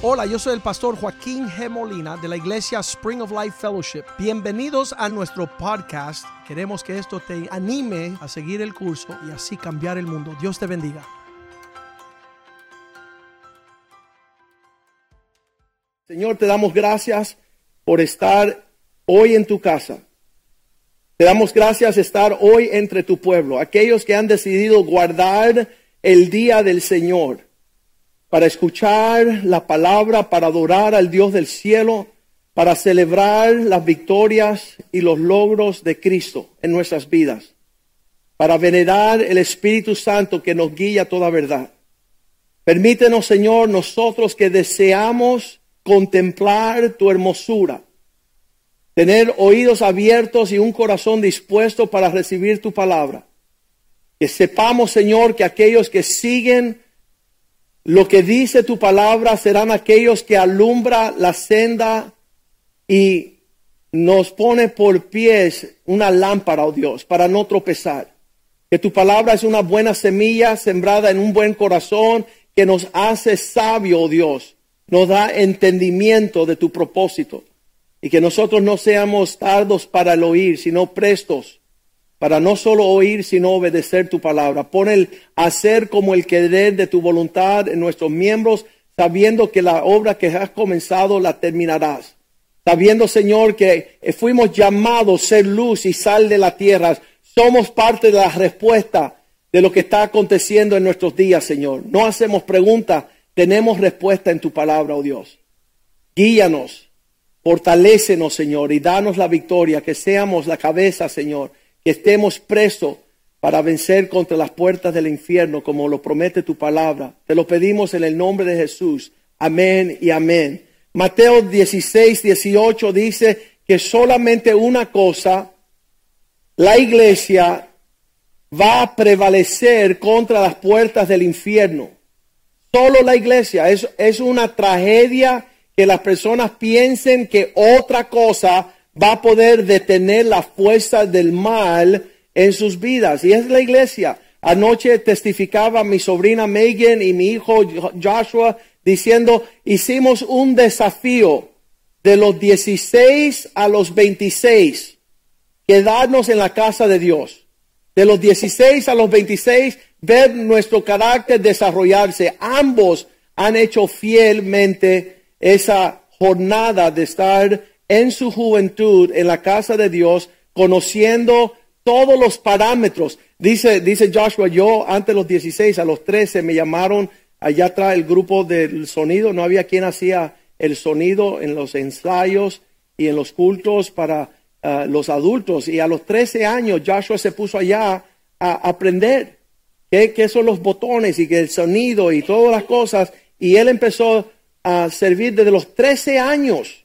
Hola, yo soy el pastor Joaquín G. Molina de la iglesia Spring of Life Fellowship. Bienvenidos a nuestro podcast. Queremos que esto te anime a seguir el curso y así cambiar el mundo. Dios te bendiga. Señor, te damos gracias por estar hoy en tu casa. Te damos gracias estar hoy entre tu pueblo, aquellos que han decidido guardar el día del Señor para escuchar la palabra, para adorar al Dios del cielo, para celebrar las victorias y los logros de Cristo en nuestras vidas, para venerar el Espíritu Santo que nos guía a toda verdad. Permítenos, Señor, nosotros que deseamos contemplar tu hermosura, tener oídos abiertos y un corazón dispuesto para recibir tu palabra. Que sepamos, Señor, que aquellos que siguen lo que dice tu palabra serán aquellos que alumbra la senda y nos pone por pies una lámpara, oh Dios, para no tropezar. Que tu palabra es una buena semilla sembrada en un buen corazón que nos hace sabio, oh Dios. Nos da entendimiento de tu propósito. Y que nosotros no seamos tardos para el oír, sino prestos para no solo oír, sino obedecer tu palabra. Pon el hacer como el querer de tu voluntad en nuestros miembros, sabiendo que la obra que has comenzado la terminarás. Sabiendo, Señor, que fuimos llamados a ser luz y sal de la tierra. Somos parte de la respuesta de lo que está aconteciendo en nuestros días, Señor. No hacemos preguntas, tenemos respuesta en tu palabra, oh Dios. Guíanos, fortalécenos, Señor, y danos la victoria, que seamos la cabeza, Señor que estemos presos para vencer contra las puertas del infierno, como lo promete tu palabra. Te lo pedimos en el nombre de Jesús. Amén y amén. Mateo 16, 18 dice que solamente una cosa, la iglesia va a prevalecer contra las puertas del infierno. Solo la iglesia. Es, es una tragedia que las personas piensen que otra cosa va a poder detener la fuerza del mal en sus vidas. Y es la iglesia. Anoche testificaba mi sobrina Megan y mi hijo Joshua diciendo, hicimos un desafío de los 16 a los 26, quedarnos en la casa de Dios. De los 16 a los 26, ver nuestro carácter desarrollarse. Ambos han hecho fielmente esa jornada de estar en su juventud en la casa de Dios, conociendo todos los parámetros. Dice, dice Joshua, yo antes de los 16, a los 13 me llamaron allá atrás el grupo del sonido, no había quien hacía el sonido en los ensayos y en los cultos para ah, los adultos. Y a los 13 años Joshua se puso allá a aprender qué, son los botones y que el sonido y todas las cosas. Y él empezó a servir desde los 13 años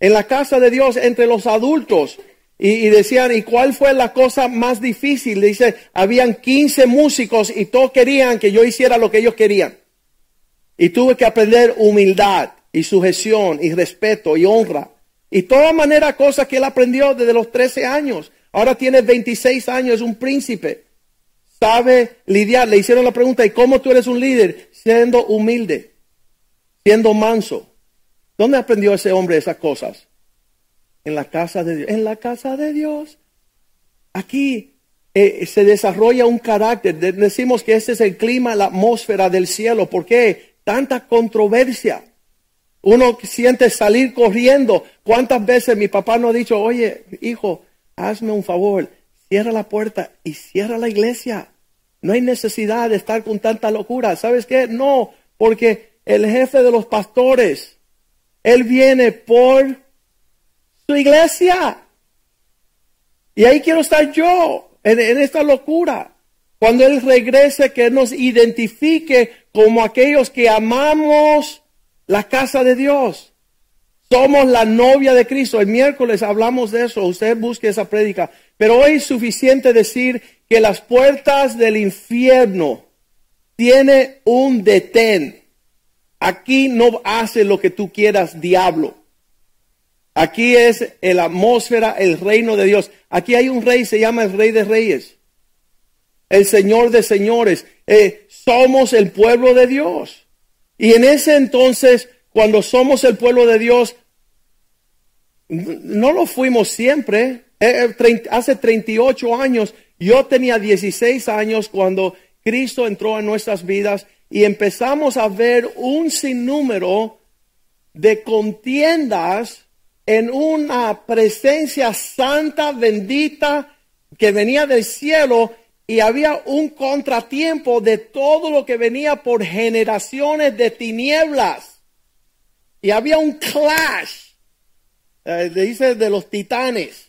en la casa de Dios entre los adultos. Y, decían, ¿y cuál fue la cosa más difícil? Dice, habían 15 músicos y todos querían que yo hiciera lo que ellos querían. Y tuve que aprender humildad y sujeción y respeto y honra. Y toda manera cosas que él aprendió desde los 13 años. Ahora tiene 26 años, un príncipe. Sabe lidiar. Le hicieron la pregunta, ¿y cómo tú eres un líder? Siendo humilde, siendo manso, ¿Dónde aprendió ese hombre esas cosas? En la casa de Dios. En la casa de Dios. Aquí eh, se desarrolla un carácter. Decimos que ese es el clima, la atmósfera del cielo. ¿Por qué? Tanta controversia. Uno siente salir corriendo. ¿Cuántas veces mi papá nos ha dicho, oye, hijo, hazme un favor, cierra la puerta y cierra la iglesia? No hay necesidad de estar con tanta locura. ¿Sabes qué? No, porque el jefe de los pastores él viene por su iglesia. Y ahí quiero estar yo, en, esta locura. Cuando Él regrese, que nos identifique como aquellos que amamos la casa de Dios. Somos la novia de Cristo. El miércoles hablamos de eso. Usted busque esa prédica. Pero hoy es suficiente decir que las puertas del infierno tiene un detén. Aquí no hace lo que tú quieras, diablo. Aquí es la atmósfera, el reino de Dios. Aquí hay un rey, se llama el rey de reyes. El señor de señores. Eh, somos el pueblo de Dios. Y en ese entonces cuando somos el pueblo de Dios, no lo fuimos siempre. Eh, eh, hace 38 años, yo tenía 16 años cuando Cristo entró en nuestras vidas y empezamos a ver un sinnúmero de contiendas en una presencia santa, bendita, que venía del cielo y había un contratiempo de todo lo que venía por generaciones de tinieblas. Y había un clash, eh, dice de los titanes.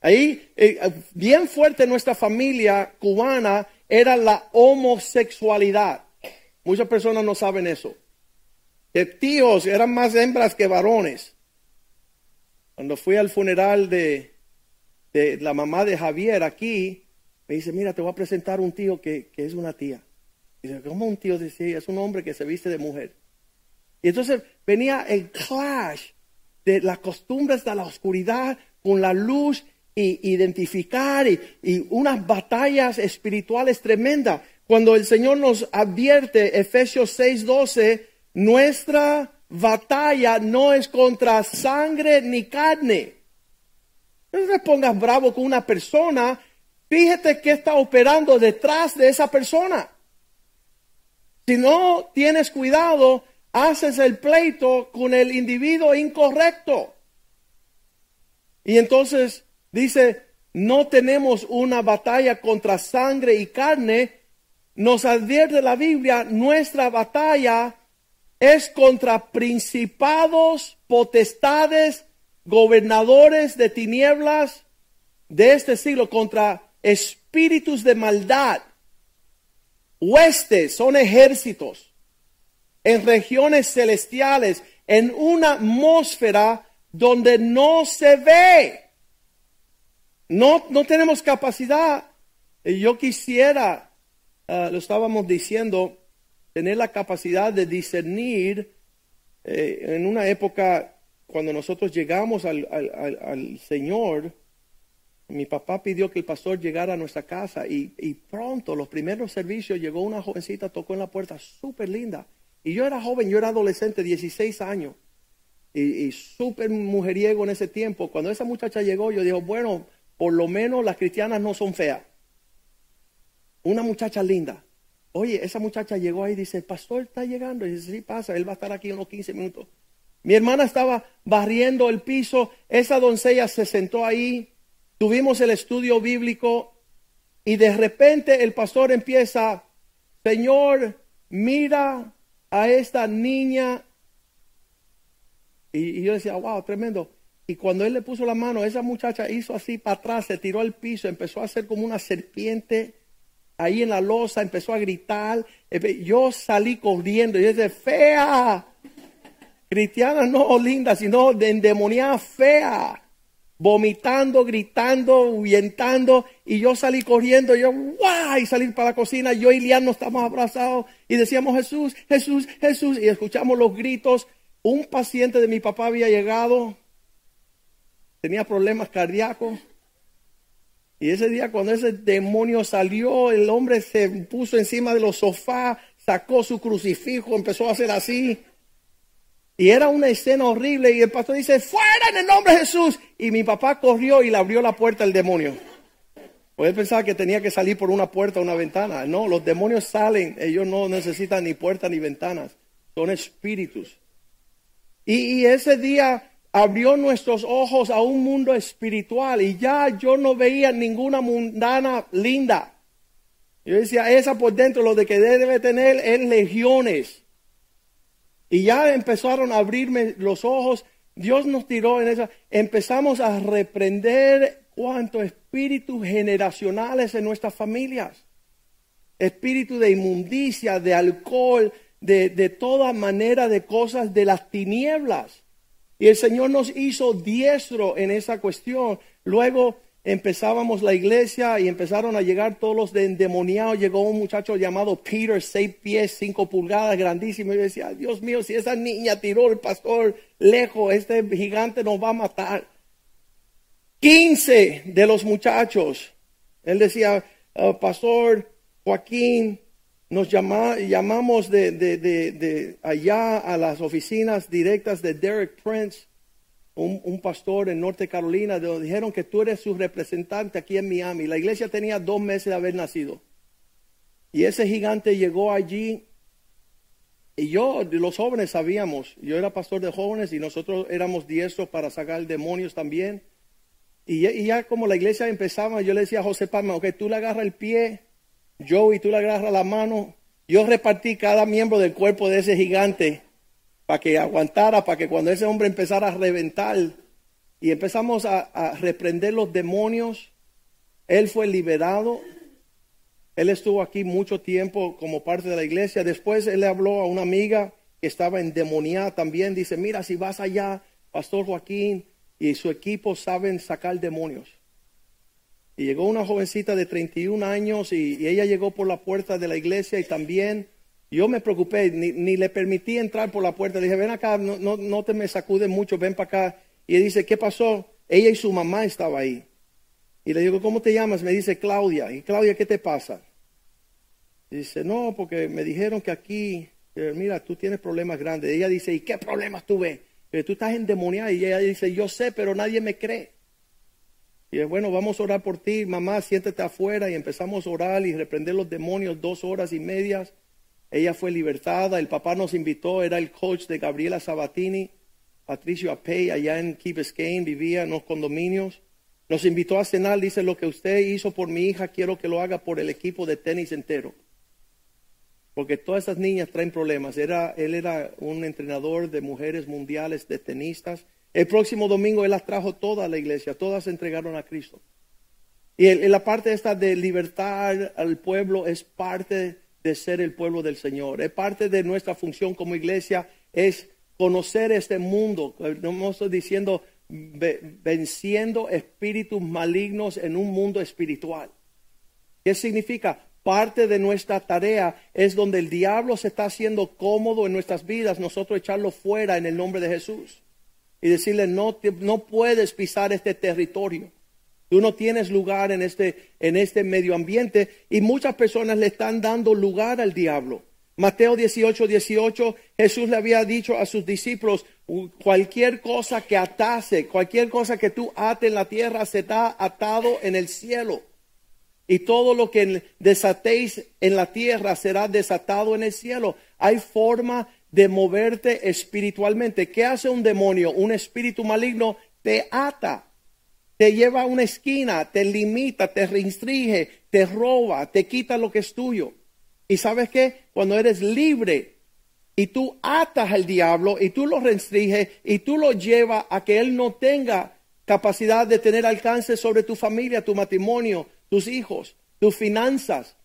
Ahí, eh, bien fuerte nuestra familia cubana era la homosexualidad. Muchas personas no saben eso. Que tíos eran más hembras que varones. Cuando fui al funeral de, de la mamá de Javier aquí, me dice, mira, te voy a presentar un tío que, es una tía. Dice, ¿cómo un tío? Dice, es un hombre que se viste de mujer. Y entonces venía el clash de las costumbres de la oscuridad con la luz y identificar y, y unas batallas espirituales tremendas. Cuando el Señor nos advierte, Efesios 6:12, nuestra batalla no es contra sangre ni carne. No te pongas bravo con una persona, fíjate qué está operando detrás de esa persona. Si no tienes cuidado, haces el pleito con el individuo incorrecto. Y entonces dice, no tenemos una batalla contra sangre y carne. Nos advierte la Biblia, nuestra batalla es contra principados, potestades, gobernadores de tinieblas de este siglo, contra espíritus de maldad. Huestes son ejércitos en regiones celestiales, en una atmósfera donde no se ve. No, no tenemos capacidad. Yo quisiera, ah, lo estábamos diciendo, tener la capacidad de discernir eh, en una época cuando nosotros llegamos al, al, Señor, mi papá pidió que el pastor llegara a nuestra casa y, y, pronto, los primeros servicios, llegó una jovencita, tocó en la puerta, súper linda. Y yo era joven, yo era adolescente, 16 años, y, y súper mujeriego en ese tiempo. Cuando esa muchacha llegó, yo dije, bueno, por lo menos las cristianas no son feas. Una muchacha linda. Oye, esa muchacha llegó ahí y dice, el pastor está llegando. Y dice, sí, pasa, él va a estar aquí unos 15 minutos. Mi hermana estaba barriendo el piso, esa doncella se sentó ahí, tuvimos el estudio bíblico y de repente el pastor empieza, Señor, mira a esta niña. Y, yo decía, wow, tremendo. Y cuando él le puso la mano, esa muchacha hizo así para atrás, se tiró al piso, empezó a hacer como una serpiente ahí en la losa, empezó a gritar. Yo salí corriendo y dije, fea. Cristiana no linda, sino de endemoniada fea. Vomitando, gritando, huyentando. Y yo salí corriendo, yo, ¡guau! Y salí para la cocina. Yo y Lian nos estamos abrazados y decíamos, Jesús, Jesús, Jesús. Y escuchamos los gritos. Un paciente de mi papá había llegado. Tenía problemas cardíacos. Y ese día cuando ese demonio salió, el hombre se puso encima de los sofás, sacó su crucifijo, empezó a hacer así. Y era una escena horrible y el pastor dice, fuera en el nombre de Jesús. Y mi papá corrió y le abrió la puerta al demonio. Puede pensar que tenía que salir por una puerta o una ventana. No, los demonios salen, ellos no necesitan ni puertas ni ventanas, son espíritus. Y ese día abrió nuestros ojos a un mundo espiritual y ya yo no veía ninguna mundana linda. Yo decía, esa por dentro lo de que debe tener es legiones. Y ya empezaron a abrirme los ojos. Dios nos tiró en esa. Empezamos a reprender cuantos espíritus generacionales en nuestras familias. Espíritu de inmundicia, de alcohol, de, de toda manera de cosas de las tinieblas. Y el Señor nos hizo diestro en esa cuestión. Luego empezábamos la iglesia y empezaron a llegar todos los de endemoniados. Llegó un muchacho llamado Peter, seis pies, cinco pulgadas, grandísimo. Y decía, Dios mío, si esa niña tiró el pastor lejos, este gigante nos va a matar. Quince de los muchachos. Él decía, oh, Pastor Joaquín, nos llama, llamamos de, allá a las oficinas directas de Derek Prince, un, pastor en Norte Carolina, donde dijeron que tú eres su representante aquí en Miami. La iglesia tenía dos meses de haber nacido. Y ese gigante llegó allí. Y yo, los jóvenes sabíamos, yo era pastor de jóvenes y nosotros éramos diestros para sacar demonios también. Y, y ya como la iglesia empezaba, yo le decía a José Palma, ok, tú le agarras el pie, yo y tú le agarras la mano. Yo repartí cada miembro del cuerpo de ese gigante para que aguantara, para que cuando ese hombre empezara a reventar y empezamos a, a reprender los demonios, él fue liberado. Él estuvo aquí mucho tiempo como parte de la iglesia. Después él le habló a una amiga que estaba endemoniada también. Dice, mira, si vas allá, Pastor Joaquín y su equipo saben sacar demonios. Y llegó una jovencita de 31 años y, y, ella llegó por la puerta de la iglesia y también yo me preocupé, ni, ni le permití entrar por la puerta. Le dije, ven acá, no, no, no te me sacudes mucho, ven para acá. Y dice, ¿qué pasó? Ella y su mamá estaba ahí. Y le digo, ¿cómo te llamas? Me dice Claudia. ¿Y Claudia qué te pasa? Y dice, no, porque me dijeron que aquí, mira, tú tienes problemas grandes. ella dice, ¿y qué problemas tuve? Que tú estás endemoniada. Y ella dice, yo sé, pero nadie me cree. Y es bueno, vamos a orar por ti, mamá, siéntate afuera. Y empezamos a orar y reprender los demonios dos horas y medias. Ella fue libertada. El papá nos invitó, era el coach de Gabriela Sabatini, Patricio Apey, allá en Key Biscayne, vivía en los condominios. Nos invitó a cenar, dice, lo que usted hizo por mi hija, quiero que lo haga por el equipo de tenis entero. Porque todas esas niñas traen problemas. Era, él era un entrenador de mujeres mundiales, de tenistas. El próximo domingo él las trajo toda la iglesia, todas se entregaron a Cristo. Y la parte esta de libertar al pueblo es parte de ser el pueblo del Señor. Es parte de nuestra función como iglesia, es conocer este mundo. No estoy diciendo venciendo espíritus malignos en un mundo espiritual. ¿Qué significa? Parte de nuestra tarea es donde el diablo se está haciendo cómodo en nuestras vidas, nosotros echarlo fuera en el nombre de Jesús y decirle, no, no puedes pisar este territorio. Tú no tienes lugar en este, en este medio ambiente y muchas personas le están dando lugar al diablo. Mateo 18, 18, Jesús le había dicho a sus discípulos, cualquier cosa que atase, cualquier cosa que tú ate en la tierra será atado en el cielo. Y todo lo que desatéis en la tierra será desatado en el cielo. Hay forma de moverte espiritualmente. ¿Qué hace un demonio? Un espíritu maligno te ata, te lleva a una esquina, te limita, te restringe, te roba, te quita lo que es tuyo. Y sabes qué? Cuando eres libre y tú atas al diablo y tú lo restringes y tú lo llevas a que él no tenga capacidad de tener alcance sobre tu familia, tu matrimonio, tus hijos, tus finanzas,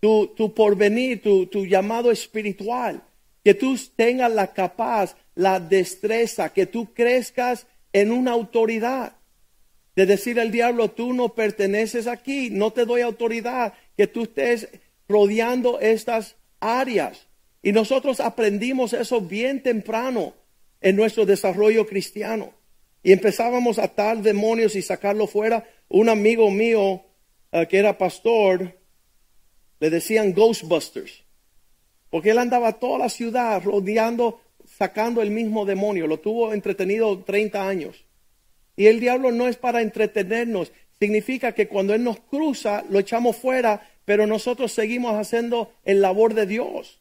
tu, porvenir, tu llamado espiritual que tú tengas la capaz, la destreza, que tú crezcas en una autoridad. De decir al diablo, tú no perteneces aquí, no te doy autoridad, que tú estés rodeando estas áreas. Y nosotros aprendimos eso bien temprano en nuestro desarrollo cristiano. Y empezábamos a atar demonios y sacarlo fuera. Un amigo mío uh, que era pastor, le decían Ghostbusters. Porque él andaba toda la ciudad rodeando, sacando el mismo demonio. Lo tuvo entretenido 30 años. Y el diablo no es para entretenernos. Significa que cuando Él nos cruza, lo echamos fuera, pero nosotros seguimos haciendo el labor de Dios.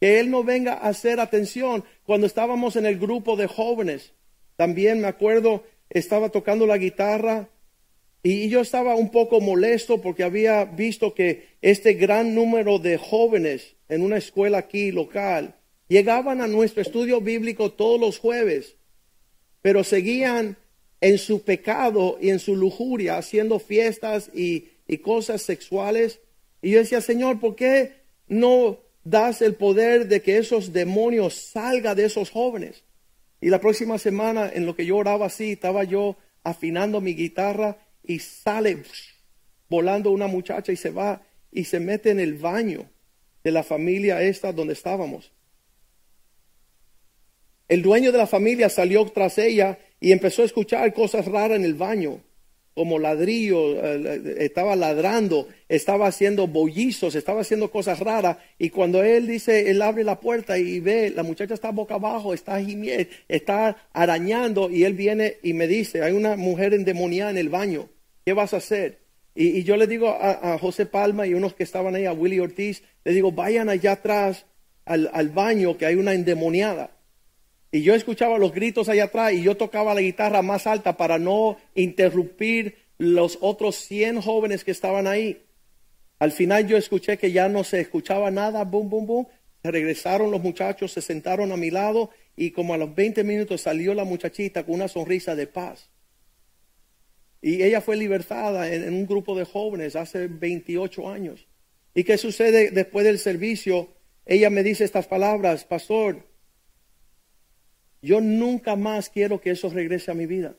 Que Él no venga a hacer atención. Cuando estábamos en el grupo de jóvenes, también me acuerdo, estaba tocando la guitarra y yo estaba un poco molesto porque había visto que este gran número de jóvenes en una escuela aquí local llegaban a nuestro estudio bíblico todos los jueves, pero seguían en su pecado y en su lujuria, haciendo fiestas y, cosas sexuales. Y yo decía, Señor, ¿por qué no das el poder de que esos demonios salgan de esos jóvenes? Y la próxima semana, en lo que yo oraba así, estaba yo afinando mi guitarra y sale volando una muchacha y se va y se mete en el baño de la familia esta donde estábamos. El dueño de la familia salió tras ella y empezó a escuchar cosas raras en el baño. como ladrillo, eh, estaba ladrando, estaba haciendo bollizos, estaba haciendo cosas raras. Y cuando él dice, él abre la puerta y ve, la muchacha está boca abajo, está gimiendo, está arañando, y él viene y me dice, hay una mujer endemoniada en el baño, ¿qué vas a hacer? Y, yo le digo a, José Palma y unos que estaban ahí, a Willy Ortiz, le digo, vayan allá atrás al, al baño que hay una endemoniada. Y yo escuchaba los gritos allá atrás y yo tocaba la guitarra más alta para no interrumpir los otros 100 jóvenes que estaban ahí. Al final yo escuché que ya no se escuchaba nada, boom, boom, boom. Regresaron los muchachos, se sentaron a mi lado y como a los 20 minutos salió la muchachita con una sonrisa de paz. Y ella fue libertada en, un grupo de jóvenes hace 28 años. ¿Y qué sucede después del servicio? Ella me dice estas palabras, pastor, yo nunca más quiero que eso regrese a mi vida.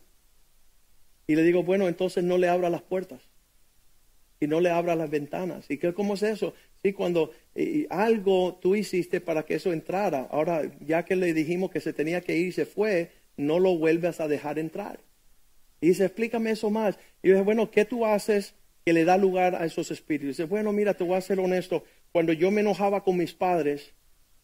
Y le digo, bueno, entonces no le abra las puertas y no le abra las ventanas. ¿Y qué, cómo es eso? Sí, cuando algo tú hiciste para que eso entrara, ahora ya que le dijimos que se tenía que ir y se fue, no lo vuelves a dejar entrar. Y dice, explícame eso más. Y yo dije, bueno, ¿qué tú haces que le da lugar a esos espíritus? Dice, bueno, mira, te voy a ser honesto. Cuando yo me enojaba con mis padres,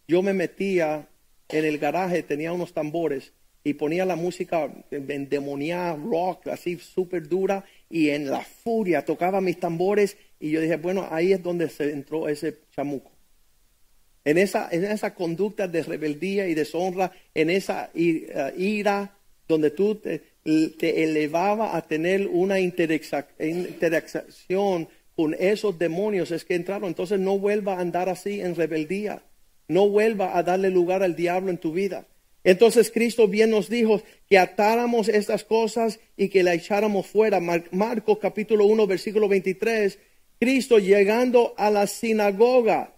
yo me metía en el garaje tenía unos tambores y ponía la música endemoniada, rock, así súper dura, y en la furia tocaba mis tambores, y yo dije, bueno, ahí es donde se entró ese chamuco. En esa, en esa conducta de rebeldía y deshonra, en esa uh, ira, donde tú te, te elevaba a tener una interacción con esos demonios, es que entraron. Entonces no vuelva a andar así en rebeldía. No vuelva a darle lugar al diablo en tu vida. Entonces Cristo bien nos dijo que atáramos estas cosas y que la echáramos fuera. Marcos capítulo 1 versículo 23. Cristo llegando a la sinagoga,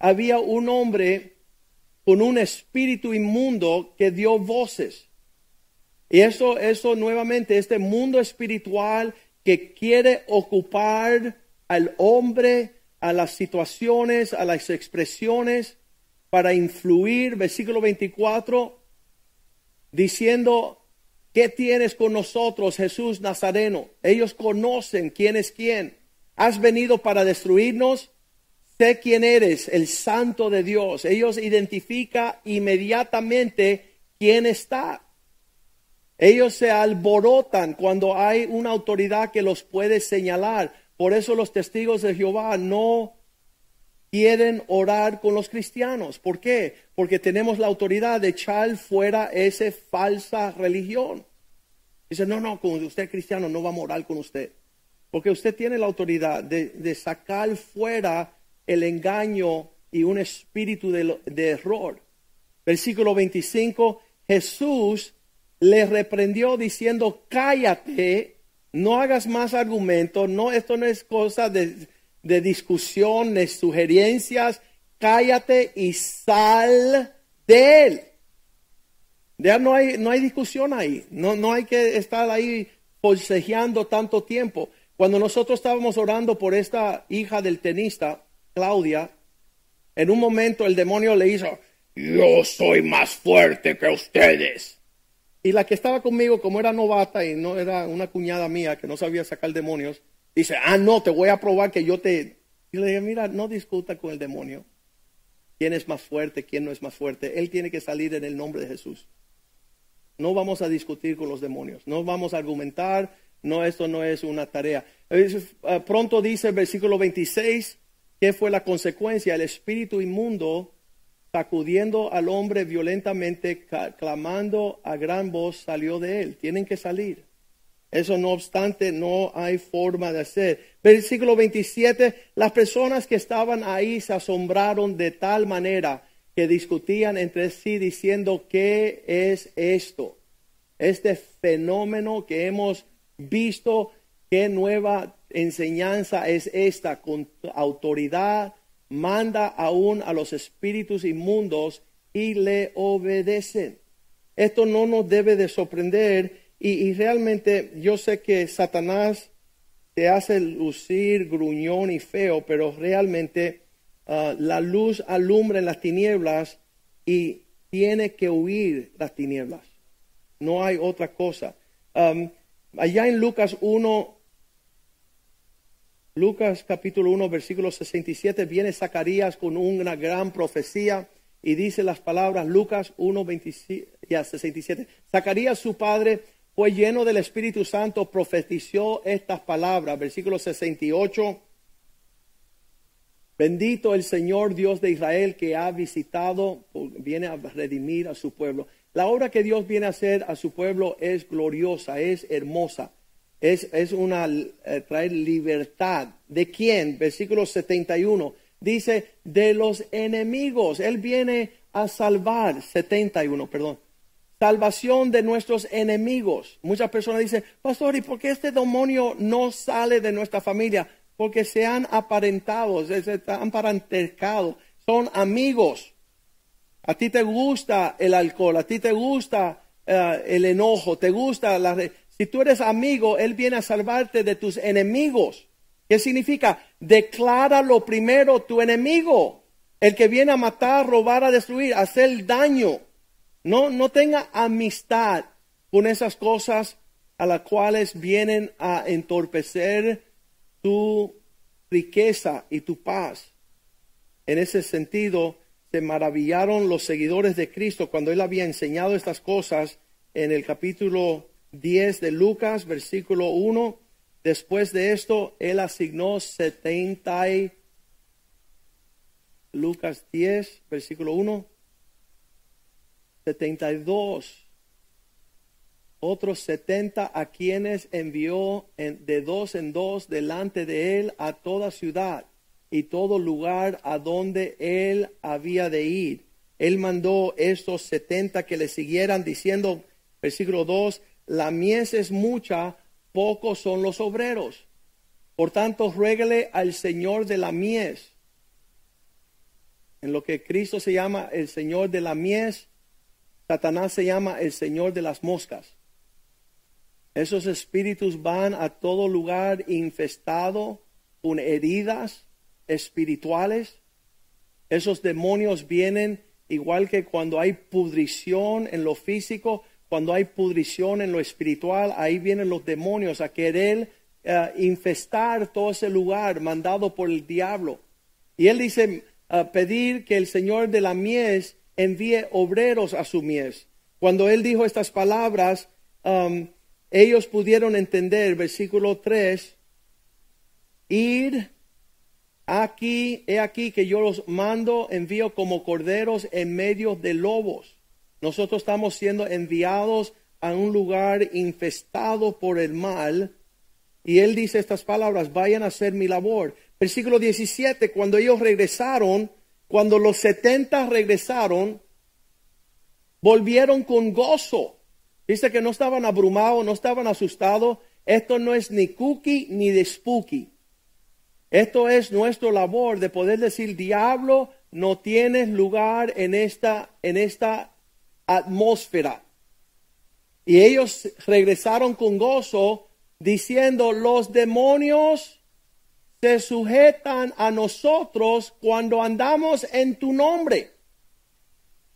había un hombre con un espíritu inmundo que dio voces. Y eso, eso nuevamente, este mundo espiritual que quiere ocupar al hombre, a las situaciones, a las expresiones, para influir, versículo 24, diciendo, ¿qué tienes con nosotros, Jesús Nazareno? Ellos conocen quién es quién. ¿Has venido para destruirnos? Sé quién eres, el santo de Dios. Ellos identifican inmediatamente quién está. Ellos se alborotan cuando hay una autoridad que los puede señalar. Por eso los testigos de Jehová no quieren orar con los cristianos. ¿Por qué? Porque tenemos la autoridad de echar fuera esa falsa religión. Dice, no, no, con usted cristiano no vamos a orar con usted. Porque usted tiene la autoridad de, sacar fuera el engaño y un espíritu de, de error. Versículo 25, Jesús le reprendió diciendo, cállate, no hagas más argumentos, no, esto no es cosa de de discusión, de sugerencias, cállate y sal de él. Ya no hay, no hay discusión ahí, no, no hay que estar ahí forcejeando tanto tiempo. Cuando nosotros estábamos orando por esta hija del tenista, Claudia, en un momento el demonio le hizo, yo soy más fuerte que ustedes. Y la que estaba conmigo, como era novata y no era una cuñada mía que no sabía sacar demonios, Dice, ah, no, te voy a probar que yo te... Y le dije, mira, no discuta con el demonio. ¿Quién es más fuerte? ¿Quién no es más fuerte? Él tiene que salir en el nombre de Jesús. No vamos a discutir con los demonios. No vamos a argumentar. No, esto no es una tarea. Ah, pronto dice el versículo 26, ¿qué fue la consecuencia? El espíritu inmundo sacudiendo al hombre violentamente, clamando a gran voz, salió de él. Tienen que salir. Eso no obstante, no hay forma de hacer. Versículo 27, las personas que estaban ahí se asombraron de tal manera que discutían entre sí diciendo, ¿qué es esto? Este fenómeno que hemos visto, ¿qué nueva enseñanza es esta? Con autoridad manda aún a los espíritus inmundos y le obedecen. Esto no nos debe de sorprender y, realmente yo sé que Satanás te hace lucir gruñón y feo, pero realmente ah, la luz alumbra en las tinieblas y tiene que huir las tinieblas. No hay otra cosa. allá en Lucas 1, Lucas capítulo 1, versículo 67, viene Zacarías con una gran profecía y dice las palabras, Lucas 1, 67. Zacarías su padre fue lleno del Espíritu Santo, profetizó estas palabras, versículo 68. Bendito el Señor Dios de Israel que ha visitado, viene a redimir a su pueblo. La obra que Dios viene a hacer a su pueblo es gloriosa, es hermosa, es, es una, eh, traer libertad. ¿De quién? Versículo 71. Dice, de los enemigos. Él viene a salvar, 71, perdón. Salvación de nuestros enemigos. Muchas personas dicen, pastor, ¿y por qué este demonio no sale de nuestra familia? Porque se han aparentado, se han parentercado, son amigos. A ti te gusta el alcohol, a ti te gusta eh, el enojo, te gusta la... Si tú eres amigo, Él viene a salvarte de tus enemigos. ¿Qué significa? Declara lo primero tu enemigo, el que viene a matar, robar, a destruir, hacer daño. No, no tenga amistad con esas cosas a las cuales vienen a entorpecer tu riqueza y tu paz. En ese sentido, se maravillaron los seguidores de Cristo cuando él había enseñado estas cosas en el capítulo 10 de Lucas, versículo 1. Después de esto, él asignó 70 y Lucas 10, versículo 1. 72. Otros 70 a quienes envió de dos en dos delante de él a toda ciudad y todo lugar a donde él había de ir. Él mandó estos setenta que le siguieran diciendo, versículo 2, la mies es mucha, pocos son los obreros. Por tanto, ruégale al Señor de la mies. En lo que Cristo se llama el Señor de la mies, Satanás se llama el Señor de las moscas. Esos espíritus van a todo lugar infestado con heridas, espirituales. Esos demonios vienen igual que cuando hay pudrición en lo físico, cuando hay pudrición en lo espiritual, ahí vienen los demonios a querer eh, infestar todo ese lugar mandado por el diablo. Y él dice, uh, pedir que el Señor de la mies envíe obreros a su mies. Cuando él dijo estas palabras, um, ellos pudieron entender, versículo 3, ir Aquí, he aquí que yo los mando, envío como corderos en medio de lobos. Nosotros estamos siendo enviados a un lugar infestado por el mal. Y él dice estas palabras, vayan a hacer mi labor. Versículo 17, cuando ellos regresaron, cuando los setenta regresaron, volvieron con gozo. Dice que no estaban abrumados, no estaban asustados. Esto no es ni cookie ni de spooky. Esto es nuestra labor de poder decir, diablo, no tienes lugar en esta, en esta atmósfera. Y ellos regresaron con gozo diciendo, los demonios se sujetan a nosotros cuando andamos en tu nombre.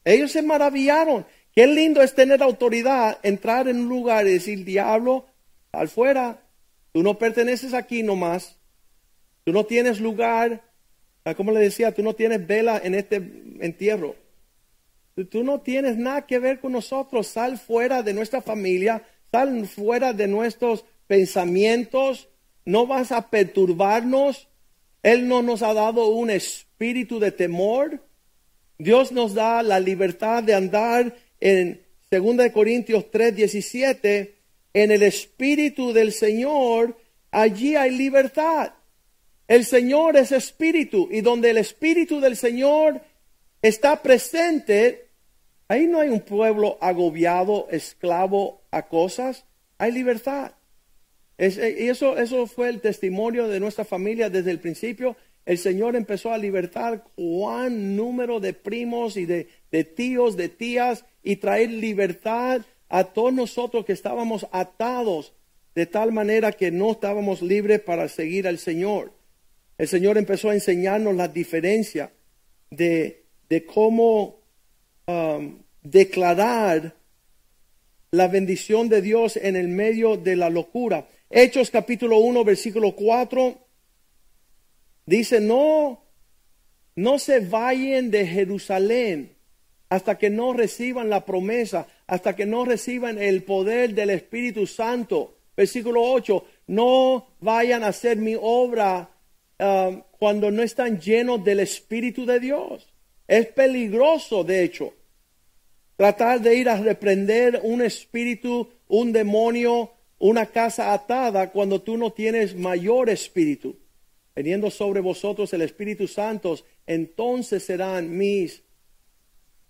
Ellos se maravillaron. Qué lindo es tener autoridad, entrar en un lugar y decir, diablo, al fuera, tú no perteneces aquí nomás. Tú no tienes lugar, como le decía, tú no tienes vela en este entierro. Tú, no tienes nada que ver con nosotros. Sal fuera de nuestra familia, sal fuera de nuestros pensamientos. No vas a perturbarnos. Él no nos ha dado un espíritu de temor. Dios nos da la libertad de andar en 2 Corintios 3, 17. En el espíritu del Señor, allí hay libertad. El Señor es espíritu y donde el espíritu del Señor está presente, ahí no hay un pueblo agobiado, esclavo a cosas, hay libertad. y eso, eso fue el testimonio de nuestra familia desde el principio. El Señor empezó a libertar cuán número de primos y de, de tíos, de tías, y traer libertad a todos nosotros que estábamos atados de tal manera que no estábamos libres para seguir al Señor. El Señor empezó a enseñarnos la diferencia de, cómo um, declarar la bendición de Dios en el medio de la locura. Hechos capítulo 1, versículo 4, dice, no, no se vayan de Jerusalén hasta que no reciban la promesa, hasta que no reciban el poder del Espíritu Santo. Versículo 8, no vayan a hacer mi obra um, cuando no están llenos del Espíritu de Dios. Es peligroso, de hecho, tratar de ir a reprender un espíritu, un demonio, una casa atada cuando tú no tienes mayor espíritu. Veniendo sobre vosotros el Espíritu Santo, entonces serán mis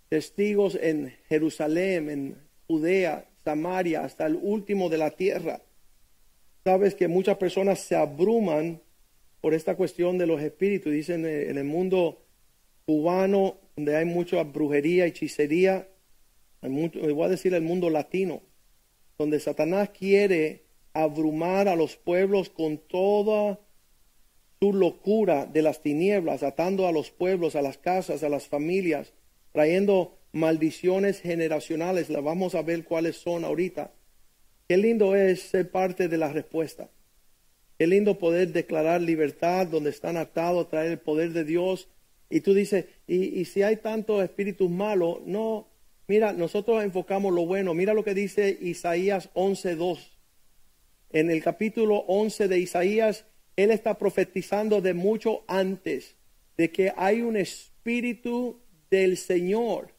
testigos en Jerusalén, en Judea, Samaria, hasta el último de la tierra. Sabes que muchas personas se abruman por esta cuestión de los espíritus. Dicen eh, en el mundo cubano, donde hay mucha brujería, hechicería, hay mucho, voy a decir el mundo latino, donde Satanás quiere abrumar a los pueblos con toda su locura de las tinieblas, atando a los pueblos, a las casas, a las familias, trayendo maldiciones generacionales. La vamos a ver cuáles son ahorita. Qué lindo es ser parte de la respuesta. Qué lindo poder declarar libertad donde están atados, traer el poder de Dios. Y tú dices, y, si hay tantos espíritus malos, no, mira, nosotros enfocamos lo bueno. Mira lo que dice Isaías 11.2. En el capítulo 11 de Isaías, él está profetizando de mucho antes, de que hay un espíritu del Señor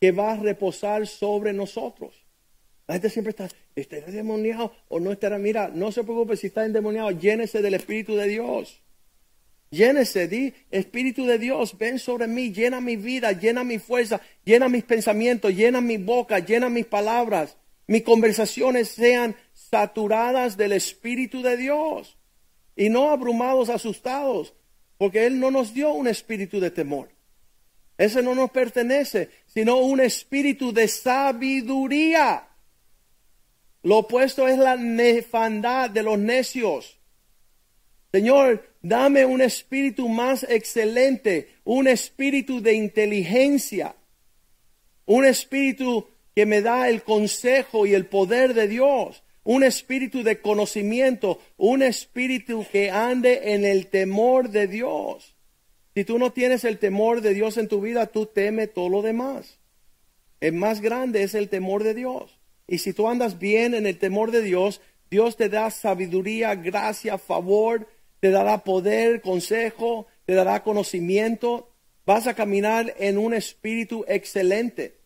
que va a reposar sobre nosotros. La gente siempre está, ¿estará endemoniado o no estará? Mira, no se preocupe si está endemoniado, llénese del Espíritu de Dios. Llénese, di, Espíritu de Dios, ven sobre mí, llena mi vida, llena mi fuerza, llena mis pensamientos, llena mi boca, llena mis palabras. Mis conversaciones sean saturadas del Espíritu de Dios y no abrumados, asustados, porque Él no nos dio un espíritu de temor. Ese no nos pertenece, sino un espíritu de sabiduría. Lo opuesto es la nefandad de los necios. Señor, dame un espíritu más excelente, un espíritu de inteligencia, un espíritu que me da el consejo y el poder de Dios, un espíritu de conocimiento, un espíritu que ande en el temor de Dios. Si tú no tienes el temor de Dios en tu vida, tú temes todo lo demás. El más grande es el temor de Dios. Y si tú andas bien en el temor de Dios, Dios te da sabiduría, gracia, favor, te dará poder, consejo, te dará conocimiento. Vas a caminar en un espíritu excelente.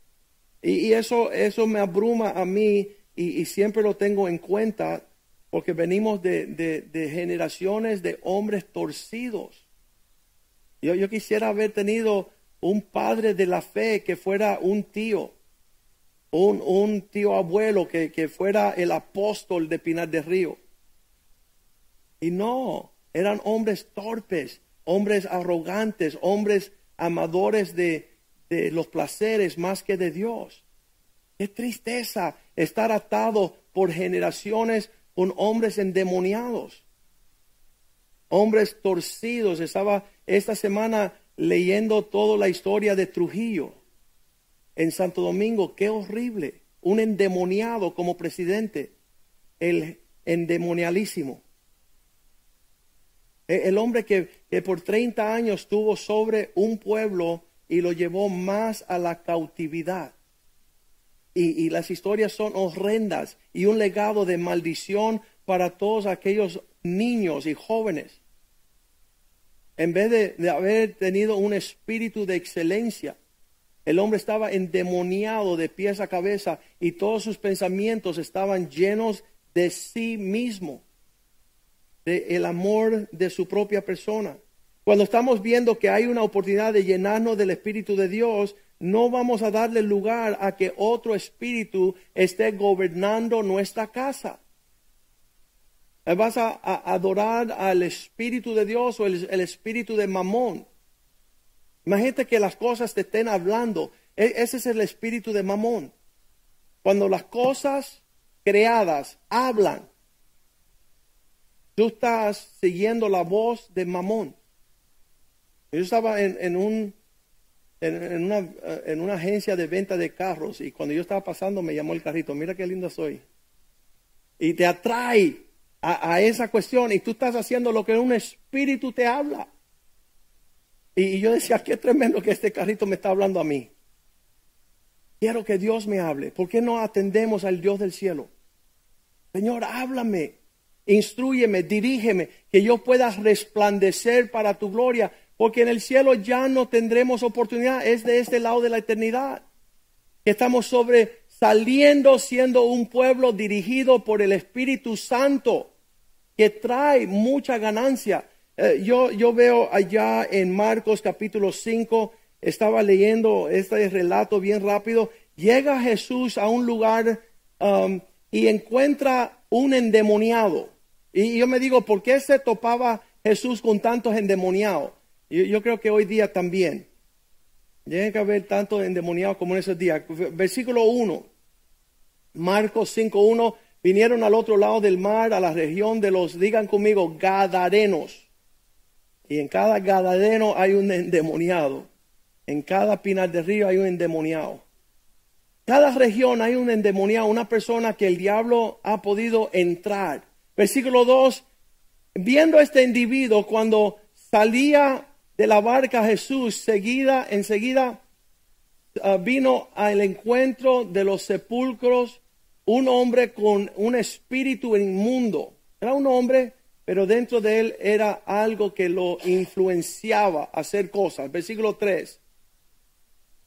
Y, eso, eso me abruma a mí y, siempre lo tengo en cuenta porque venimos de, generaciones de hombres torcidos. Yo, yo quisiera haber tenido un padre de la fe que fuera un tío un, tío abuelo que, que, fuera el apóstol de Pinar del Río. Y no, eran hombres torpes, hombres arrogantes, hombres amadores de, de los placeres más que de Dios. Qué tristeza estar atado por generaciones con hombres endemoniados, hombres torcidos. Estaba esta semana leyendo toda la historia de Trujillo en Santo Domingo, qué horrible, un endemoniado como presidente, el endemonialísimo. E, el hombre que, por 30 años estuvo sobre un pueblo y lo llevó más a la cautividad. Y, las historias son horrendas y un legado de maldición para todos aquellos niños y jóvenes. En vez de haber tenido un espíritu de excelencia, el hombre estaba endemoniado de pies a cabeza y todos sus pensamientos estaban llenos de sí mismo, de el amor de su propia persona. Cuando estamos viendo que hay una oportunidad de llenarnos del Espíritu de Dios, no vamos a darle lugar a que otro espíritu esté gobernando nuestra casa. Vas a, adorar al Espíritu de Dios o el Espíritu de Mamón. Imagínate que las cosas te estén hablando. E, ese es el espíritu de Mamón. Cuando las cosas creadas hablan, tú estás siguiendo la voz de Mamón. Yo estaba en, un, en, en una, eh, en una agencia de venta de carros y cuando yo estaba pasando me llamó el carrito, mira qué lindo soy. Y te atrae a, a esa cuestión y tú estás haciendo lo que un espíritu te habla. Y, y yo decía, qué tremendo que este carrito me está hablando a mí. Quiero que Dios me hable. ¿Por qué no atendemos al Dios del cielo? Señor, háblame, instruyeme, dirígeme, que yo pueda resplandecer para tu gloria, porque en el cielo ya no tendremos oportunidad, es de este lado de la eternidad. Que estamos sobre saliendo siendo un pueblo dirigido por el Espíritu Santo, que trae mucha ganancia. Eh, yo, yo veo allá en Marcos capítulo 5, estaba leyendo este relato bien rápido, llega Jesús a un lugar um, y encuentra un endemoniado. Y yo me digo, ¿por qué se topaba Jesús con tantos endemoniados? Yo, yo creo que hoy día también. Tiene que haber tantos endemoniados como en esos días. Versículo 1, Marcos 5.1, vinieron al otro lado del mar, a la región de los, digan conmigo, Gadarenos. Y en cada Gadareno hay un endemoniado. En cada pinar de río hay un endemoniado. Cada región hay un endemoniado, una persona que el diablo ha podido entrar. Versículo 2, viendo a este individuo cuando salía de la barca Jesús, seguida, enseguida uh, vino al encuentro de los sepulcros un hombre con un espíritu inmundo. Era un hombre, pero dentro de él era algo que lo influenciaba a hacer cosas. Versículo 3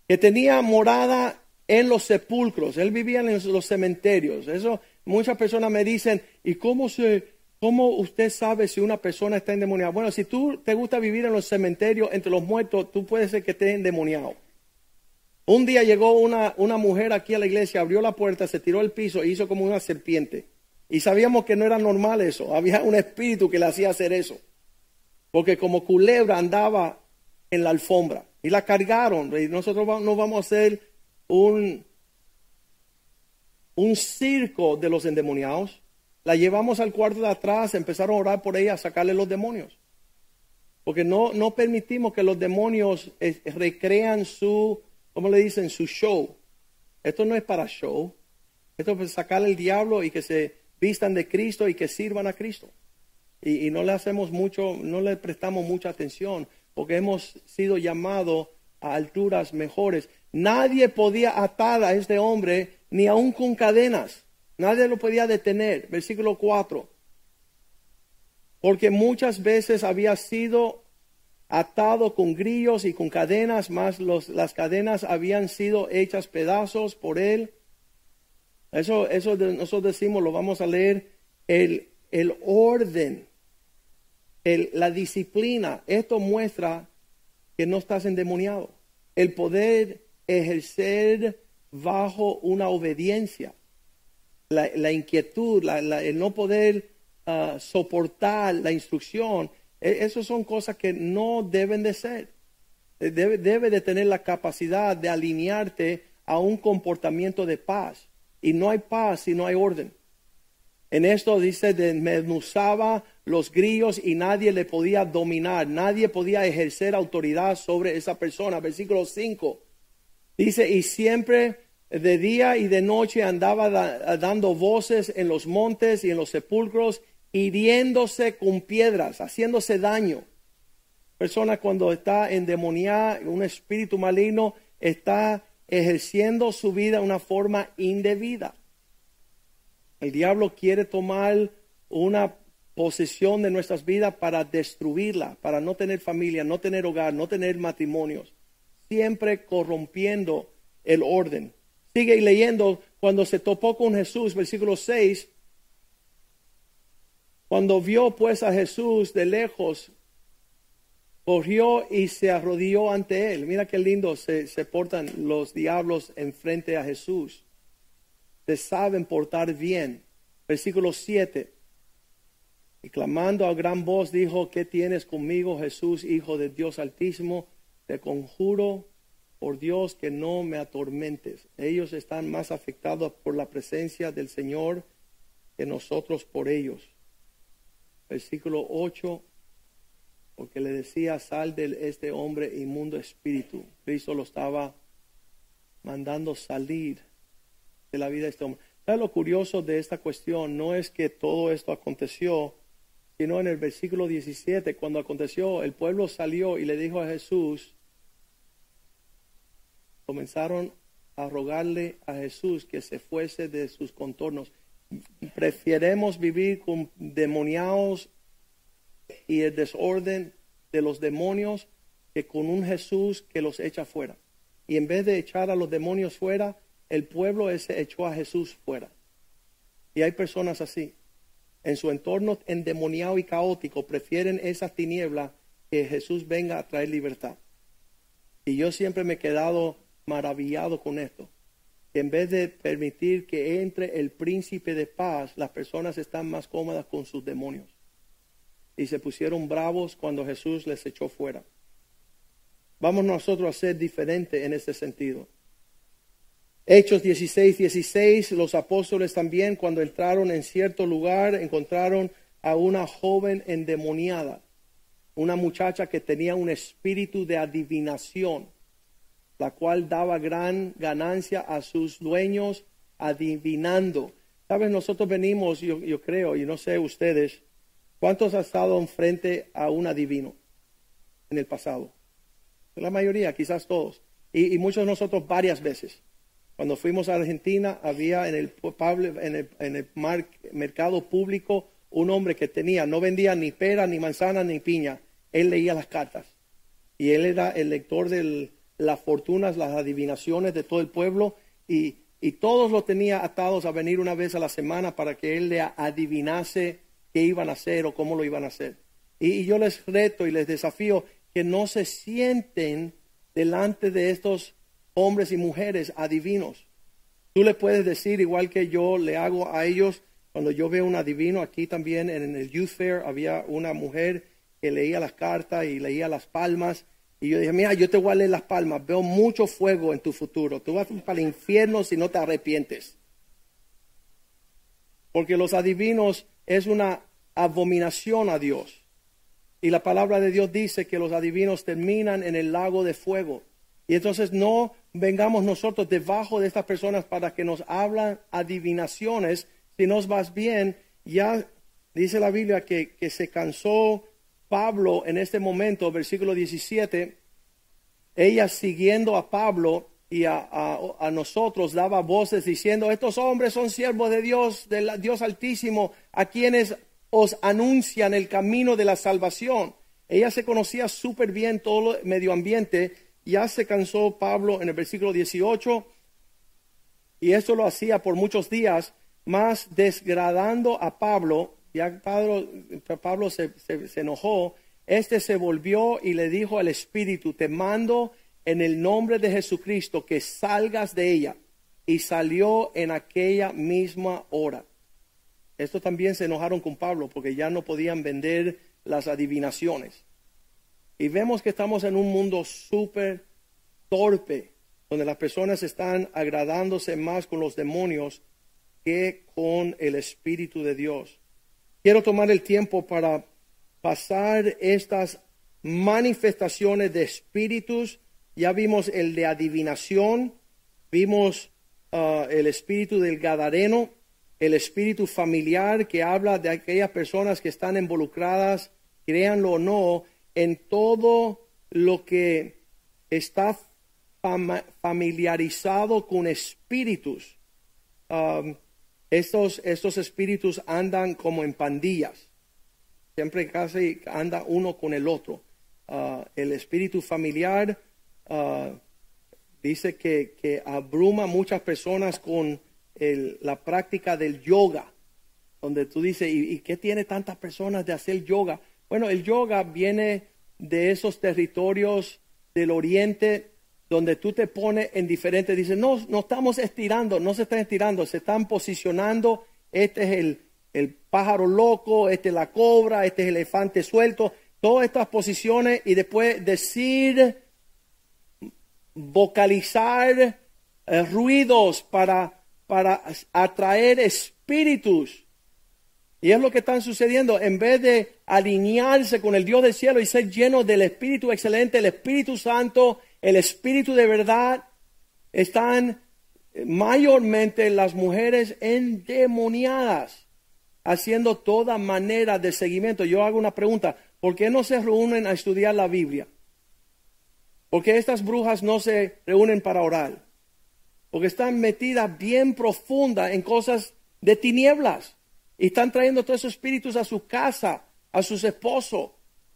que tenía morada en los sepulcros, él vivía en los cementerios. Eso muchas personas me dicen, ¿y cómo se cómo usted sabe si una persona está endemoniada? Bueno, si tú te gusta vivir en los cementerios entre los muertos, tú puedes ser que estés endemoniado. Un día llegó una, una mujer aquí a la iglesia, abrió la puerta, se tiró al piso e hizo como una serpiente. Y sabíamos que no era normal eso, había un espíritu que le hacía hacer eso. Porque como culebra andaba en la alfombra y la cargaron. Y nosotros no vamos a hacer un, un circo de los endemoniados. La llevamos al cuarto de atrás, empezaron a orar por ella, a sacarle los demonios. Porque no, no permitimos que los demonios eh, recrean su, ¿cómo le dicen? Su show. Esto no es para show. Esto es para sacarle el diablo y que se vistan de Cristo y que sirvan a Cristo. Y, y no le hacemos mucho, no le prestamos mucha atención porque hemos sido llamados a alturas mejores. Nadie podía atar a este hombre, ni aun con cadenas. Nadie lo podía detener. Versículo 4. Porque muchas veces había sido atado con grillos y con cadenas, más los, las cadenas habían sido hechas pedazos por él. Eso, eso nosotros decimos, lo vamos a leer, el, el orden la disciplina, esto muestra que no estás endemoniado. El poder ejercer bajo una obediencia, la, inquietud, el no poder ah, soportar la instrucción, e, esas son cosas que no deben de ser. Eh, debe, debe de tener la capacidad de alinearte a un comportamiento de paz. Y no hay paz si no hay orden. En esto dice, desmenuzaba los grillos y nadie le podía dominar, nadie podía ejercer autoridad sobre esa persona. Versículo 5 dice, y siempre de día y de noche andaba dando voces en los montes y en los sepulcros, hiriéndose con piedras, haciéndose daño. Persona cuando está endemoniada, un espíritu maligno, está ejerciendo su vida de una forma indebida. El diablo quiere tomar una posesión de nuestras vidas para destruirla, para no tener familia, no tener hogar, no tener matrimonios, siempre corrompiendo el orden. Sigue leyendo cuando se topó con Jesús, versículo 6, cuando vio pues a Jesús de lejos, corrió y se arrodilló ante él. Mira qué lindo se, se portan los diablos enfrente a Jesús se saben portar bien. Versículo 7. Y clamando a gran voz dijo, ¿qué tienes conmigo, Jesús, Hijo de Dios Altísimo? Te conjuro por Dios que no me atormentes. Ellos están más afectados por la presencia del Señor que nosotros por ellos. Versículo 8. porque le decía, sal de este hombre inmundo espíritu. Cristo lo estaba mandando salir de la vida de este hombre. ¿Sabes lo curioso de esta cuestión? No es que todo esto aconteció, sino en el versículo 17, cuando aconteció, el pueblo salió y le dijo a Jesús, comenzaron a rogarle a Jesús que se fuese de sus contornos. Prefiremos vivir con demoniados y el desorden de los demonios que con un Jesús que los echa fuera. Y en vez de echar a los demonios fuera, el pueblo ese echó a Jesús fuera. Y hay personas así. En su entorno endemoniado y caótico prefieren esas tinieblas que Jesús venga a traer libertad. Y yo siempre me he quedado maravillado con esto. Que en vez de permitir que entre el príncipe de paz, las personas están más cómodas con sus demonios. Y se pusieron bravos cuando Jesús les echó fuera. Vamos nosotros a ser diferentes en ese sentido. Hechos 16, 16, los apóstoles también cuando entraron en cierto lugar encontraron a una joven endemoniada, una muchacha que tenía un espíritu de adivinación la cual daba gran ganancia a sus dueños adivinando. Sabes, nosotros venimos, yo, creo, y no sé ustedes, ¿cuántos han estado enfrente a un adivino en el pasado? La mayoría, quizás todos. Y, muchos de nosotros varias veces. Cuando fuimos a Argentina, había en el, mercado público un hombre que tenía, no vendía ni pera, ni manzana, ni piña. Él leía las cartas. Y él era el lector del, las fortunas, las adivinaciones de todo el pueblo y, todos lo tenía atados a venir una vez a la semana para que él le adivinase qué iban a hacer o cómo lo iban a hacer. Y, yo les reto y les desafío que no se sienten delante de estos hombres y mujeres adivinos. Tú le puedes decir, igual que yo le hago a ellos, cuando yo veo un adivino, aquí también en el Youth Fair había una mujer que leía las cartas y leía las palmas y yo dije, mira, yo te voy las palmas, veo mucho fuego en tu futuro. Tú vas para el infierno si no te arrepientes. Porque los adivinos es una abominación a Dios. Y la palabra de Dios dice que los adivinos terminan en el lago de fuego. Y entonces no vengamos nosotros debajo de estas personas para que nos hablan adivinaciones. Si nos vas bien, ya dice la Biblia que se cansó Pablo en este momento, versículo 17, ella siguiendo a Pablo y a, nosotros daba voces diciendo, estos hombres son siervos de Dios, del Dios altísimo, a quienes os anuncian el camino de la salvación. Ella se conocía súper bien todo el medio ambiente. Ya se cansó Pablo en el versículo 18 y eso lo hacía por muchos días, más desgradando a Pablo ya Pablo, Pablo se, enojó, este se volvió y le dijo al Espíritu, te mando en el nombre de Jesucristo que salgas de ella. Y salió en aquella misma hora. Esto también se enojaron con Pablo porque ya no podían vender las adivinaciones. Y vemos que estamos en un mundo súper torpe, donde las personas están agradándose más con los demonios que con el Espíritu de Dios. Quiero tomar el tiempo para pasar estas manifestaciones de espíritus. Ya vimos el de adivinación, vimos uh, el espíritu del Gadareno, el espíritu familiar que habla de aquellas personas que están involucradas, créanlo o no, en todo lo que está familiarizado con espíritus. Um, estos, estos espíritus andan como en pandillas. Siempre casi anda uno con el otro. Ah, el espíritu familiar ah, dice que, que, abruma muchas personas con la práctica del yoga, donde tú dices, ¿y, ¿y, qué tiene tantas personas de hacer yoga? Bueno, el yoga viene de esos territorios del oriente donde tú te pones en diferentes, dices, no, no estamos estirando, no se están estirando, se están posicionando, este es el, el pájaro loco, este es la cobra, este es el elefante suelto, todas estas posiciones y después decir, vocalizar eh, ruidos para, para atraer espíritus. Y es lo que está sucediendo. En vez de alinearse con el Dios del cielo y ser lleno del Espíritu excelente, el Espíritu Santo, el Espíritu de verdad, están mayormente las mujeres endemoniadas, haciendo toda manera de seguimiento. Yo hago una pregunta, ¿por qué no se reúnen a estudiar la Biblia? ¿Por qué estas brujas no se reúnen para orar? Porque están metidas bien profunda en cosas de tinieblas. Y están trayendo todos esos espíritus a su casa, a sus esposos.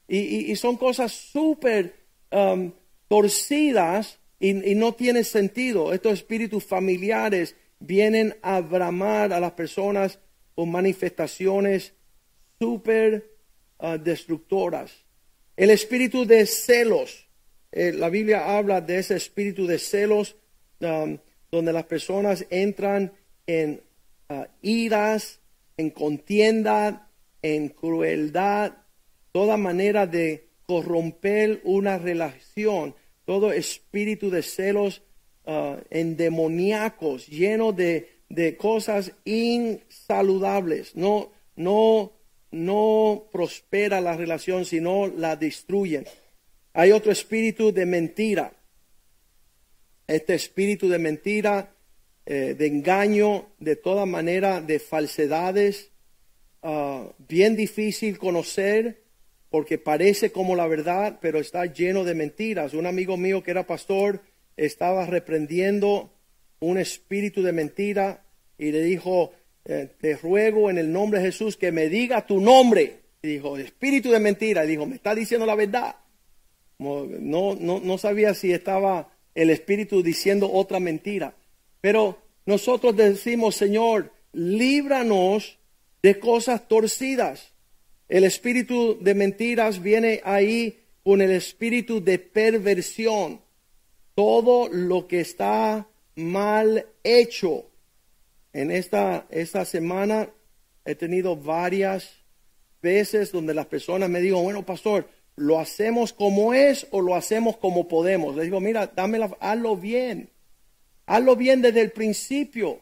Y, son cosas súper um, torcidas y, no tiene sentido. Estos espíritus familiares vienen a bramar a las personas con manifestaciones súper uh, destructoras. El espíritu de celos. Eh, la Biblia habla de ese espíritu de celos um, donde las personas entran en uh, iras, en contienda, en crueldad, toda manera de corromper una relación, todo espíritu de celos uh, endemoniacos, lleno de, de, cosas insaludables. No, no, no prospera la relación, sino la destruyen. Hay otro espíritu de mentira. Este espíritu de mentira eh, de engaño, de toda manera de falsedades, ah, bien difícil conocer porque parece como la verdad, pero está lleno de mentiras. Un amigo mío que era pastor estaba reprendiendo un espíritu de mentira y le dijo, eh, te ruego en el nombre de Jesús que me diga tu nombre. Y dijo, espíritu de mentira. Y dijo, me está diciendo la verdad. No, no, no sabía si estaba el espíritu diciendo otra mentira. Pero nosotros decimos, Señor, líbranos de cosas torcidas. El espíritu de mentiras viene ahí con el espíritu de perversión. Todo lo que está mal hecho. En esta, esta semana he tenido varias veces donde las personas me digan, bueno, pastor, ¿lo hacemos como es o lo hacemos como podemos? Les digo, mira, dámela, hazlo bien. Hazlo bien desde el principio.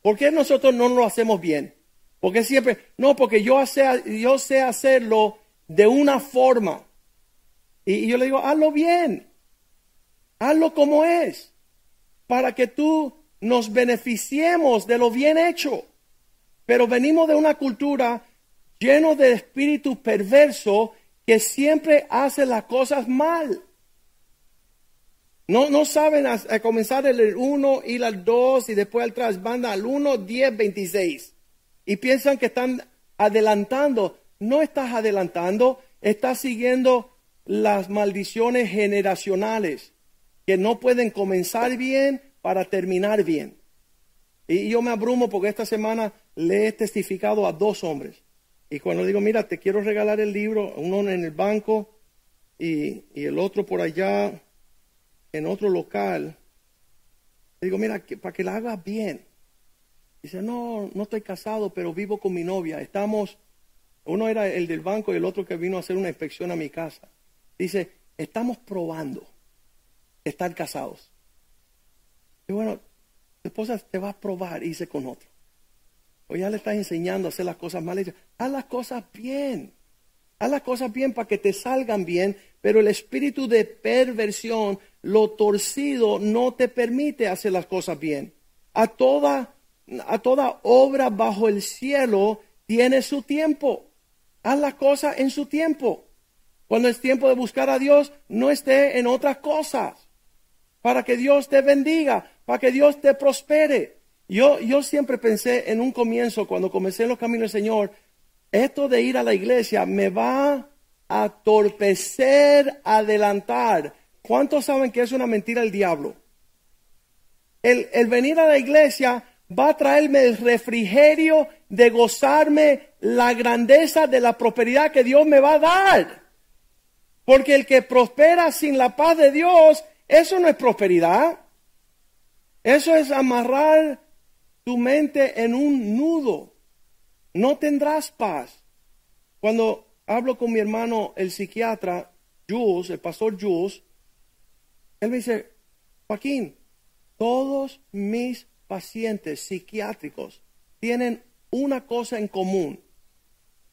¿Por qué nosotros no lo hacemos bien? Porque siempre, no, porque yo sé, hacerlo de una forma. Y, yo le digo, hazlo bien. Hazlo como es. Para que tú nos beneficiemos de lo bien hecho. Pero venimos de una cultura lleno de espíritu perverso que siempre hace las cosas mal. No, no saben a, comenzar el 1 y el 2 y después al tras banda al 1, 10, 26. Y piensan que están adelantando. No estás adelantando, estás siguiendo las maldiciones generacionales que no pueden comenzar bien para terminar bien. Y yo me abrumo porque esta semana le he testificado a dos hombres. Y cuando digo, mira, te quiero regalar el libro, uno en el banco y, el otro por allá en otro local, digo, mira, para que la hagas bien. Dice, no, no estoy casado, pero vivo con mi novia. Estamos, uno era el del banco y el otro que vino a hacer una inspección a mi casa. Dice, estamos probando estar casados. Y bueno, tu esposa te va a probar irse con otro. O ya le estás enseñando a hacer las cosas mal. Haz las cosas bien. Haz las cosas bien para que te salgan bien, pero el espíritu de perversión lo torcido no te permite hacer las cosas bien. A toda, a toda obra bajo el cielo tiene su tiempo. Haz las cosas en su tiempo. Cuando es tiempo de buscar a Dios, no esté en otras cosas. Para que Dios te bendiga, para que Dios te prospere. Yo, yo siempre pensé en un comienzo, cuando comencé en los caminos del Señor, esto de ir a la iglesia me va a torpecer, adelantar ¿Cuántos saben que es una mentira el diablo? El, el, venir a la iglesia va a traerme el refrigerio de gozarme la grandeza de la prosperidad que Dios me va a dar. Porque el que prospera sin la paz de Dios, eso no es prosperidad. Eso es amarrar tu mente en un nudo. No tendrás paz. Cuando hablo con mi hermano, el psiquiatra, Jules, el pastor Jules, él me dice, Joaquín, todos mis pacientes psiquiátricos tienen una cosa en común.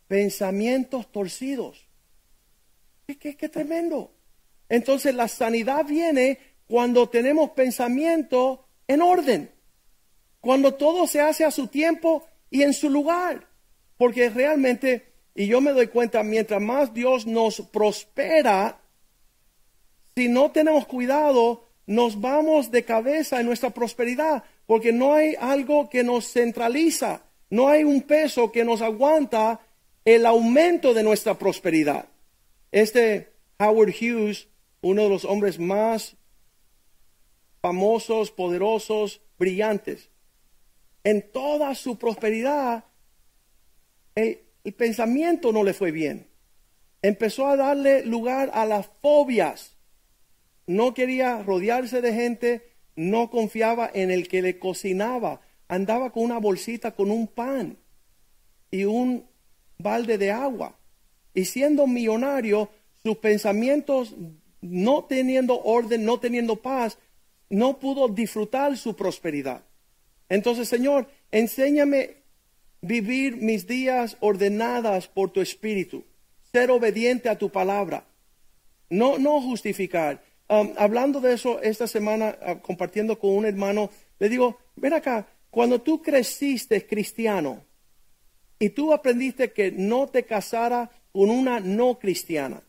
pensamientos torcidos. ¿Qué, qué, qué tremendo? Entonces la sanidad viene cuando tenemos pensamiento en orden, cuando todo se hace a su tiempo y en su lugar, porque realmente, y yo me doy cuenta, mientras más Dios nos prospera, si no tenemos cuidado, nos vamos de cabeza en nuestra prosperidad, porque no hay algo que nos centraliza, no hay un peso que nos aguanta el aumento de nuestra prosperidad. Este Howard Hughes, uno de los hombres más famosos, poderosos, brillantes, en toda su prosperidad, el, el pensamiento no le fue bien. Empezó a darle lugar a las fobias. No quería rodearse de gente, no confiaba en el que le cocinaba. Andaba con una bolsita con un pan y un balde de agua. Y siendo millonario, sus pensamientos, no teniendo orden, no teniendo paz, no pudo disfrutar su prosperidad. Entonces, Señor, enséñame vivir mis días ordenadas por tu espíritu, ser obediente a tu palabra, no, no justificar. Um, hablando de eso esta semana, uh, compartiendo con un hermano, le digo, ven acá, cuando tú creciste cristiano y tú aprendiste que no te casara con una no cristiana,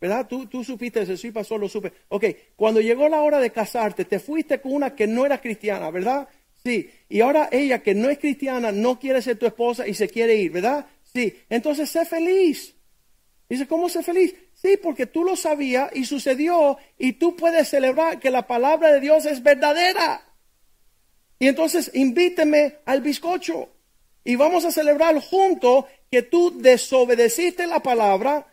¿verdad? Tú, tú supiste eso, sí pasó, lo supe. Ok, cuando llegó la hora de casarte, te fuiste con una que no era cristiana, ¿verdad? Sí, y ahora ella que no es cristiana no quiere ser tu esposa y se quiere ir, ¿verdad? Sí, entonces sé feliz. Dice, ¿cómo sé feliz? Sí, porque tú lo sabías y sucedió y tú puedes celebrar que la palabra de Dios es verdadera. Y entonces invíteme al bizcocho y vamos a celebrar juntos que tú desobedeciste la palabra,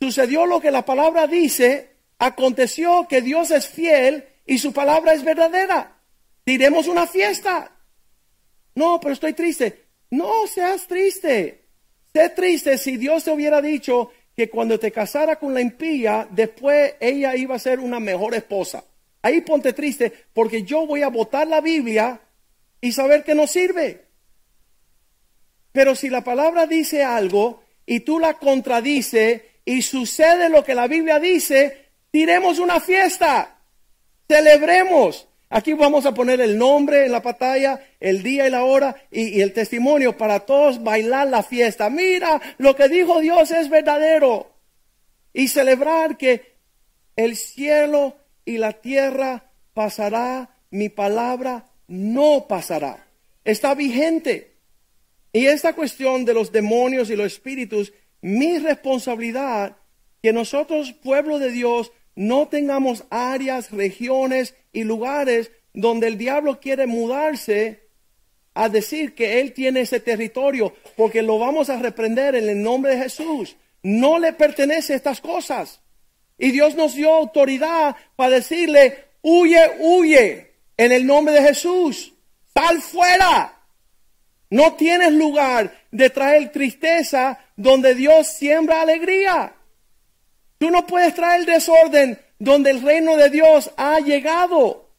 sucedió lo que la palabra dice, aconteció que Dios es fiel y su palabra es verdadera. Diremos una fiesta. No, pero estoy triste. No seas triste. Sé triste si Dios te hubiera dicho que cuando te casara con la impía, después ella iba a ser una mejor esposa. Ahí ponte triste porque yo voy a votar la Biblia y saber que no sirve. Pero si la palabra dice algo y tú la contradices y sucede lo que la Biblia dice, tiremos una fiesta, celebremos. Aquí vamos a poner el nombre en la pantalla, el día y la hora y, y, el testimonio para todos bailar la fiesta. Mira, lo que dijo Dios es verdadero. Y celebrar que el cielo y la tierra pasará, mi palabra no pasará. Está vigente. Y esta cuestión de los demonios y los espíritus, mi responsabilidad, que nosotros, pueblo de Dios, no tengamos áreas, regiones y lugares donde el diablo quiere mudarse a decir que él tiene ese territorio, porque lo vamos a reprender en el nombre de Jesús. No le pertenece estas cosas. Y Dios nos dio autoridad para decirle, huye, huye, en el nombre de Jesús. Sal fuera. No tienes lugar de traer tristeza donde Dios siembra alegría. Tú no puedes traer desorden donde el reino de Dios ha llegado.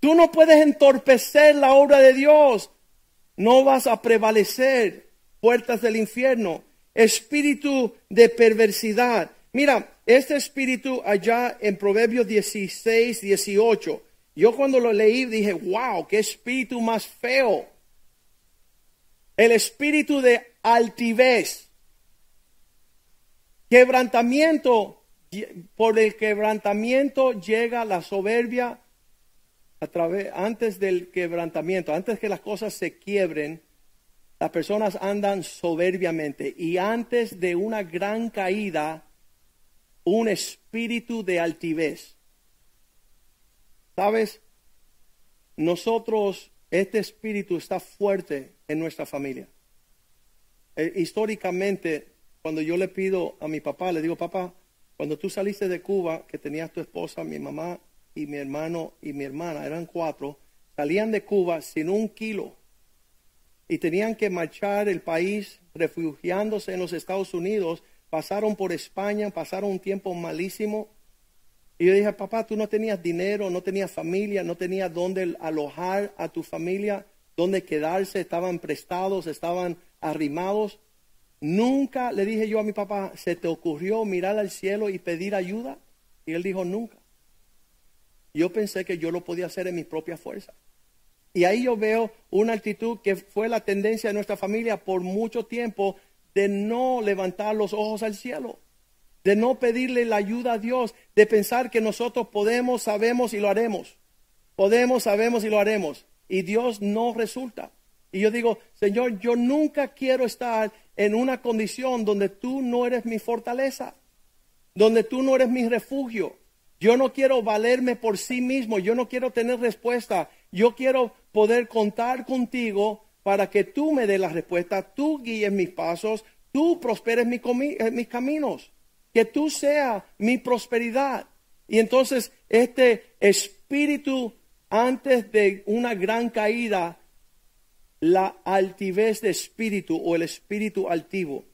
Tú no puedes entorpecer la obra de Dios. No vas a prevalecer puertas del infierno. Espíritu de perversidad. Mira, este espíritu allá en Proverbios 16, 18. Yo cuando lo leí dije, wow, qué espíritu más feo. El espíritu de altivez Quebrantamiento, por el quebrantamiento llega la soberbia a través, antes del quebrantamiento, antes que las cosas se quiebren, las personas andan soberbiamente y antes de una gran caída, un espíritu de altivez. ¿Sabes? Nosotros, este espíritu está fuerte en nuestra familia. Eh, históricamente, cuando yo le pido a mi papá, le digo, papá, cuando tú saliste de Cuba, que tenías tu esposa, mi mamá y mi hermano y mi hermana, eran cuatro, salían de Cuba sin un kilo y tenían que marchar el país refugiándose en los Estados Unidos, pasaron por España, pasaron un tiempo malísimo. Y yo dije, papá, tú no tenías dinero, no tenías familia, no tenías dónde alojar a tu familia, dónde quedarse, estaban prestados, estaban arrimados. Nunca le dije yo a mi papá, ¿se te ocurrió mirar al cielo y pedir ayuda? Y él dijo, nunca. Yo pensé que yo lo podía hacer en mi propia fuerza. Y ahí yo veo una actitud que fue la tendencia de nuestra familia por mucho tiempo de no levantar los ojos al cielo, de no pedirle la ayuda a Dios, de pensar que nosotros podemos, sabemos y lo haremos. Podemos, sabemos y lo haremos. Y Dios no resulta. Y yo digo, Señor, yo nunca quiero estar en una condición donde tú no eres mi fortaleza, donde tú no eres mi refugio. Yo no quiero valerme por sí mismo, yo no quiero tener respuesta, yo quiero poder contar contigo para que tú me des la respuesta, tú guíes mis pasos, tú prosperes eh, mis caminos, que tú sea mi prosperidad. Y entonces este espíritu antes de una gran caída, la altivez de espíritu o el espíritu altivo,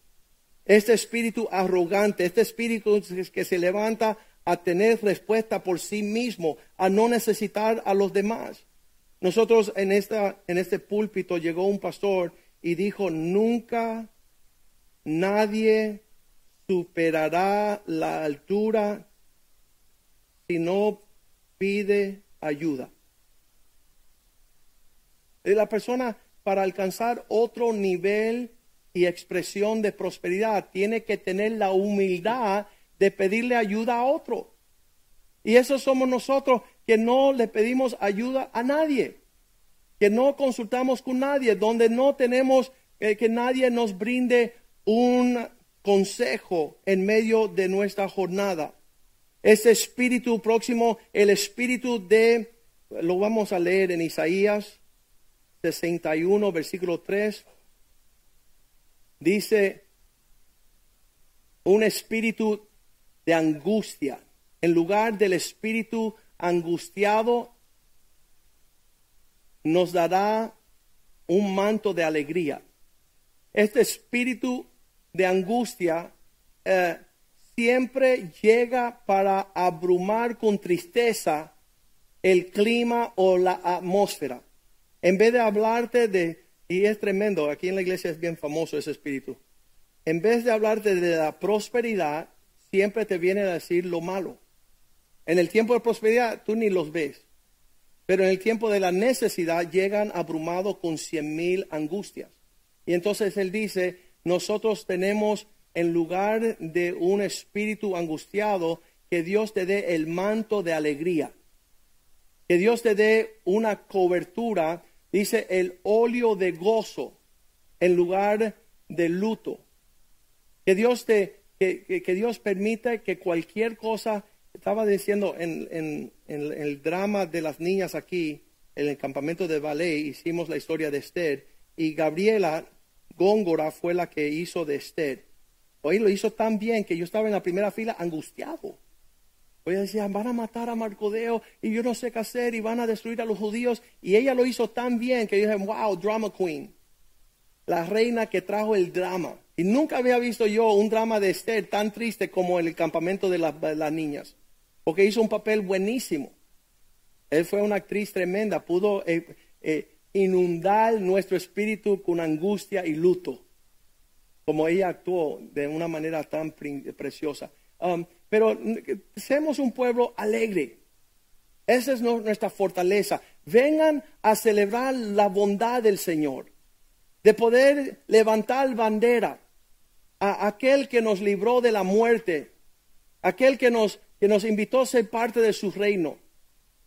este espíritu arrogante, este espíritu que se levanta a tener respuesta por sí mismo, a no necesitar a los demás. Nosotros en, esta, en este púlpito llegó un pastor y dijo, nunca nadie superará la altura si no pide ayuda. La persona para alcanzar otro nivel y expresión de prosperidad tiene que tener la humildad de pedirle ayuda a otro. Y eso somos nosotros que no le pedimos ayuda a nadie, que no consultamos con nadie, donde no tenemos eh, que nadie nos brinde un consejo en medio de nuestra jornada. Ese espíritu próximo, el espíritu de, lo vamos a leer en Isaías 61, versículo 3, dice, un espíritu de angustia. En lugar del espíritu angustiado, nos dará un manto de alegría. Este espíritu de angustia eh, siempre llega para abrumar con tristeza el clima o la atmósfera. En vez de hablarte de, y es tremendo, aquí en la iglesia es bien famoso ese espíritu, en vez de hablarte de la prosperidad, siempre te viene a decir lo malo. En el tiempo de prosperidad tú ni los ves, pero en el tiempo de la necesidad llegan abrumados con cien mil angustias. Y entonces él dice, nosotros tenemos en lugar de un espíritu angustiado, que Dios te dé el manto de alegría, que Dios te dé una cobertura, dice el óleo de gozo en lugar de luto, que Dios te que, Dios permite que cualquier cosa, estaba diciendo en, en, el drama de las niñas aquí, en el campamento de ballet, hicimos la historia de Esther, y Gabriela Góngora fue la que hizo de Esther. Hoy lo hizo tan bien que yo estaba en la primera fila angustiado. Hoy decía, van a matar a Marcodeo y yo no sé qué hacer y van a destruir a los judíos. Y ella lo hizo tan bien que dije, wow, drama queen. La reina que trajo el drama. Y nunca había visto yo un drama de Esther tan triste como en el campamento de, las niñas, porque hizo un papel buenísimo. Él fue una actriz tremenda, pudo eh, eh, inundar nuestro espíritu con angustia y luto, como ella actuó de una manera tan preciosa. Um, pero seamos un pueblo alegre. Esa es nuestra fortaleza. Vengan a celebrar la bondad del Señor, de poder levantar bandera a aquel que nos libró de la muerte, aquel que nos, que nos invitó a ser parte de su reino,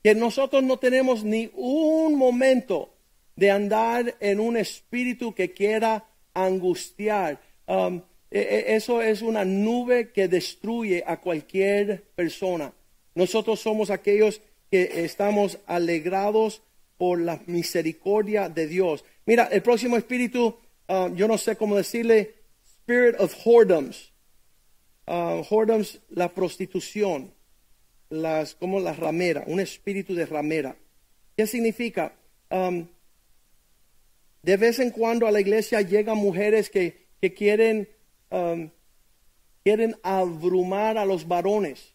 que nosotros no tenemos ni un momento de andar en un espíritu que quiera angustiar. Um, eso es una nube que destruye a cualquier persona. Nosotros somos aquellos que estamos alegrados por la misericordia de Dios. Mira, el próximo espíritu, um, yo no sé cómo decirle, spirit of whoredoms. Uh, whoredoms, la prostitución, las, como la ramera, un espíritu de ramera. ¿Qué significa? De vez en cuando a la iglesia llegan mujeres que, que quieren, um, quieren abrumar a los varones.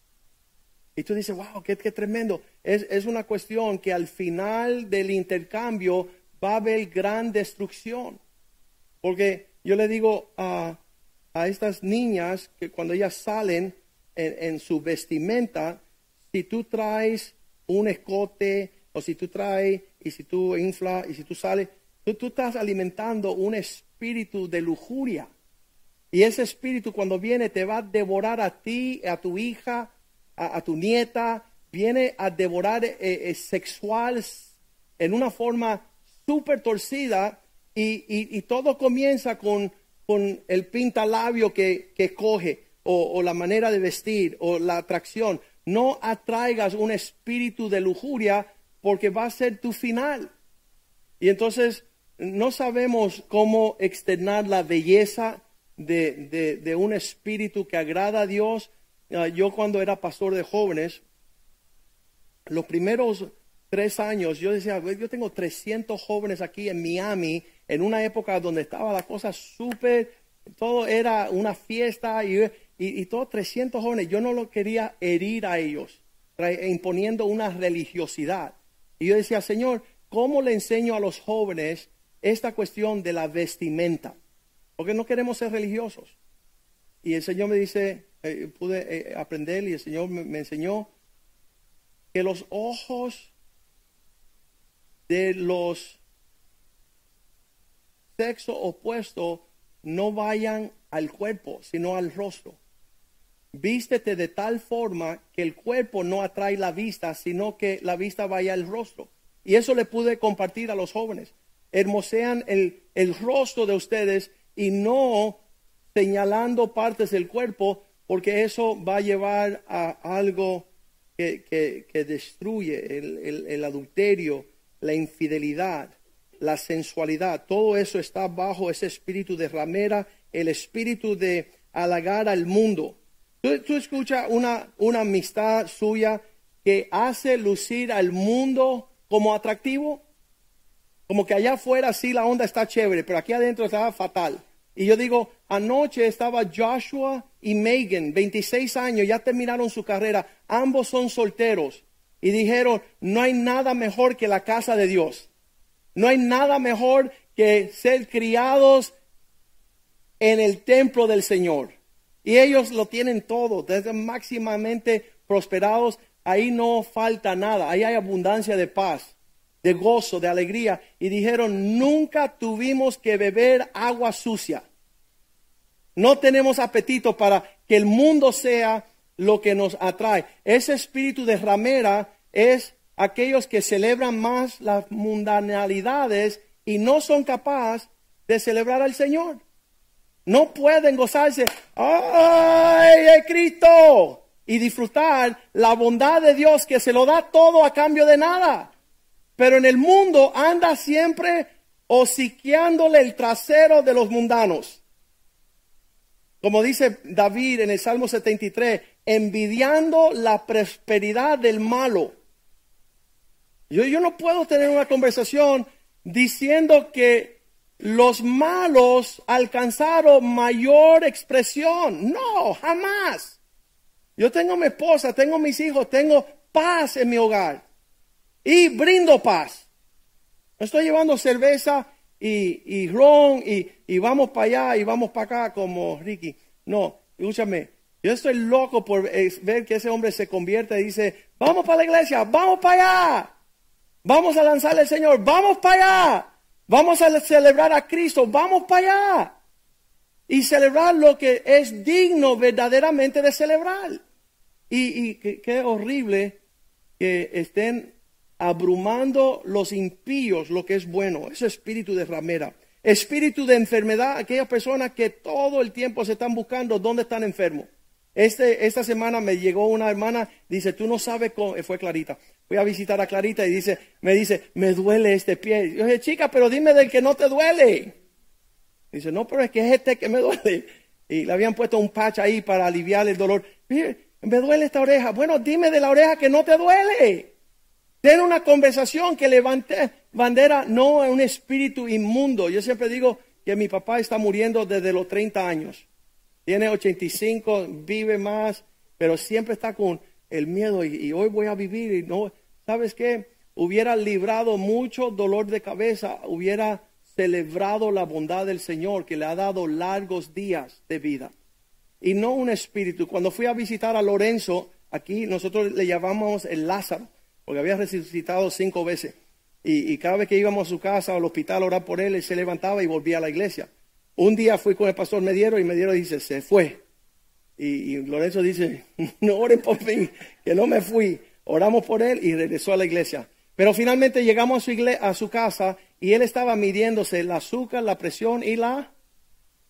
Y tú dices, wow, qué, tremendo. Es, una cuestión que al final del intercambio va a haber gran destrucción. Porque yo le digo a, estas niñas que cuando ellas salen en, su vestimenta, si tú traes un escote o si tú traes y si tú infla y si tú sales, tú, tú estás alimentando un espíritu de lujuria. Y ese espíritu cuando viene te va a devorar a ti, a tu hija, a, tu nieta, viene a devorar eh, eh, sexual en una forma súper torcida y, todo comienza con, el pintalabio que, que coge o, o la manera de vestir o la atracción. No atraigas un espíritu de lujuria porque va a ser tu final. Y entonces no sabemos cómo externar la belleza de, de- un espíritu que agrada a Dios. Ah, yo cuando era pastor de jóvenes, los primeros tres años, yo decía, "Güey, yo tengo 300 jóvenes aquí en Miami, en una época donde estaba la cosa súper, todo era una fiesta y, y, y todos 300 jóvenes, yo no lo quería herir a ellos, trae- imponiendo una religiosidad. Y yo decía, Señor, ¿cómo le enseño a los jóvenes esta cuestión de la vestimenta? Porque no queremos ser religiosos. Y el Señor me dice, eh, pude eh, aprender y el Señor me, enseñó que los ojos de los sexo opuesto no vayan al cuerpo, sino al rostro. Vístete de tal forma que el cuerpo no atrae la vista, sino que la vista vaya al rostro. Y eso le pude compartir a los jóvenes. Hermosean el, el rostro de ustedes y no señalando partes del cuerpo, porque eso va a llevar a algo que, que- que destruye el, el- adulterio, la infidelidad, la sensualidad. Todo eso está bajo ese espíritu de ramera, el espíritu de halagar al mundo. Tú, tú escuchas una, una amistad suya que hace lucir al mundo como atractivo. Como que allá afuera sí la onda está chévere, pero aquí adentro estaba fatal. Y yo digo, anoche estaba Joshua y Megan, 26 años, ya terminaron su carrera, ambos son solteros. Y dijeron, no hay nada mejor que la casa de Dios. No hay nada mejor que ser criados en el templo del Señor. Y ellos lo tienen todo, desde máximamente prosperados. Ahí no falta nada, ahí hay abundancia de paz, de gozo, de alegría. Y dijeron, nunca tuvimos que beber agua sucia. No tenemos apetito para que el mundo sea lo que nos atrae. Ese espíritu de ramera es aquellos que celebran más las mundanalidades y no son capaces de celebrar al Señor. No pueden gozarse, ¡ay, de Cristo! Y disfrutar la bondad de Dios que se lo da todo a cambio de nada. Pero en el mundo anda siempre hociqueándole el trasero de los mundanos. Como dice David en el Salmo 73, envidiando la prosperidad del malo. Yo, yo no puedo tener una conversación diciendo que los malos alcanzaron mayor expresión. No, jamás. Yo tengo mi esposa, tengo mis hijos, tengo paz en mi hogar. Y brindo paz. No estoy llevando cerveza y, ron y, vamos para allá y vamos para acá como Ricky. No, escúchame. Yo estoy loco por ver que ese hombre se convierta y dice, vamos para la iglesia, vamos para allá. Vamos a lanzarle al Señor, vamos para allá. Vamos a celebrar a Cristo, vamos para allá. Y celebrar lo que es digno verdaderamente de celebrar. Y, y qué horrible que estén abrumando los impíos lo que es bueno, ese espíritu de ramera. Espíritu de enfermedad, aquellas personas que todo el tiempo se están buscando dónde están enfermos. Este, esta semana me llegó una hermana, dice, tú no sabes cómo, fue Clarita. Fui a visitar a Clarita y dice, me dice, me duele este pie. Yo dije, chica, pero dime del que no te duele. Dice, no, pero es que es este que me duele. Y le habían puesto un patch ahí para aliviar el dolor. Mire, me duele esta oreja. Bueno, dime de la oreja que no te duele. Ten una conversación que levante bandera, no a un espíritu inmundo. Yo siempre digo que mi papá está muriendo desde los 30 años. Tiene 85, vive más, pero siempre está con el miedo y, y hoy voy a vivir y no, ¿sabes qué? Hubiera librado mucho dolor de cabeza, hubiera celebrado la bondad del Señor que le ha dado largos días de vida y no un espíritu. Cuando fui a visitar a Lorenzo, aquí nosotros le llamamos el Lázaro, porque había resucitado cinco veces. Y, cada vez que íbamos a su casa o al hospital a orar por él, él se levantaba y volvía a la iglesia. Un día fui con el pastor Mediero y Mediero dice, se fue. Y, Lorenzo dice, no oren por mí, que no me fui. Oramos por él y regresó a la iglesia. Pero finalmente llegamos a su, a su casa y él estaba midiéndose el azúcar, la presión y la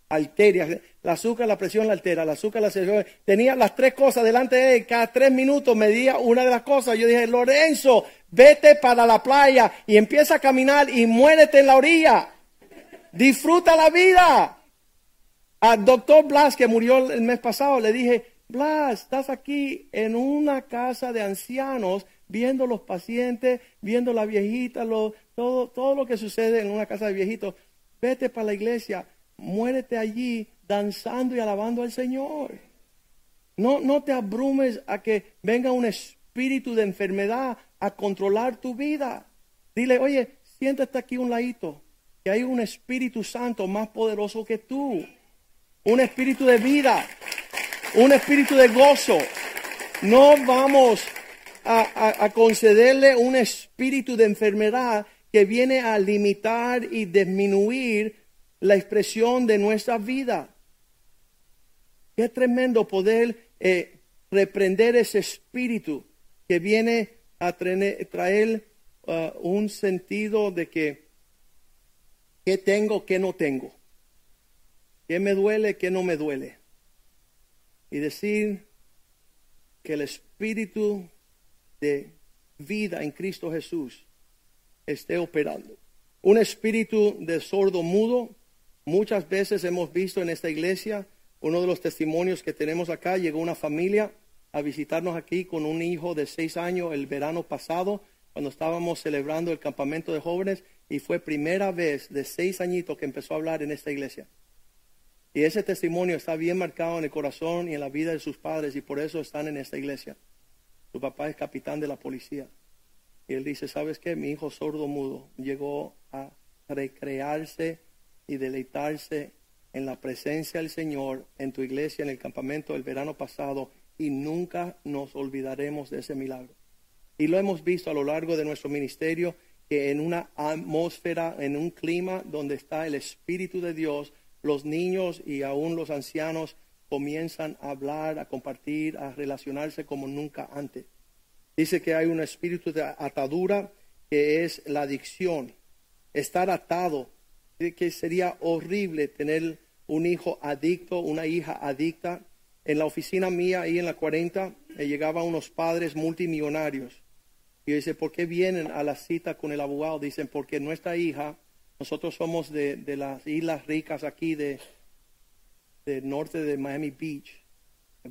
arteria. El azúcar, la presión, la altera. El azúcar, la presión. Tenía las tres cosas delante de él. Cada tres minutos medía una de las cosas. Yo dije, Lorenzo, vete para la playa y empieza a caminar y muérete en la orilla. Disfruta la vida. Al doctor Blas, que murió el mes pasado, le dije, Blas, estás aquí en una casa de ancianos viendo los pacientes, viendo la viejita, todo, todo lo que sucede en una casa de viejitos. Vete para la iglesia, muérete allí danzando y alabando al Señor. No, no te abrumes a que venga un espíritu de enfermedad a controlar tu vida. Dile, oye, siéntate aquí un ladito, que hay un Espíritu Santo más poderoso que tú. Un espíritu de vida, un espíritu de gozo. No vamos a, a concederle un espíritu de enfermedad que viene a limitar y disminuir la expresión de nuestra vida. Qué tremendo poder eh, reprender ese espíritu que viene a traer, uh, un sentido de que qué tengo, qué no tengo, qué me duele, qué no me duele. Y decir que el espíritu de vida en Cristo Jesús esté operando. Un espíritu de sordo mudo Muchas veces hemos visto en esta iglesia, uno de los testimonios que tenemos acá, llegó una familia a visitarnos aquí con un hijo de seis años el verano pasado, cuando estábamos celebrando el campamento de jóvenes, y fue primera vez de seis añitos que empezó a hablar en esta iglesia. Y ese testimonio está bien marcado en el corazón y en la vida de sus padres, y por eso están en esta iglesia. Su papá es capitán de la policía. Y él dice, ¿sabes qué? Mi hijo sordo mudo llegó a recrearse y deleitarse en la presencia del Señor en tu iglesia en el campamento del verano pasado y nunca nos olvidaremos de ese milagro. Y lo hemos visto a lo largo de nuestro ministerio que en una atmósfera, en un clima donde está el Espíritu de Dios, los niños y aún los ancianos comienzan a hablar, a compartir, a relacionarse como nunca antes. Dice que hay un espíritu de atadura que es la adicción, estar atado que sería horrible tener un hijo adicto, una hija adicta. En la oficina mía, ahí en la 40, me llegaban unos padres multimillonarios. Y dice, ¿por qué vienen a la cita con el abogado? Dicen, porque nuestra hija, nosotros somos de, las islas ricas aquí de, del norte de Miami Beach,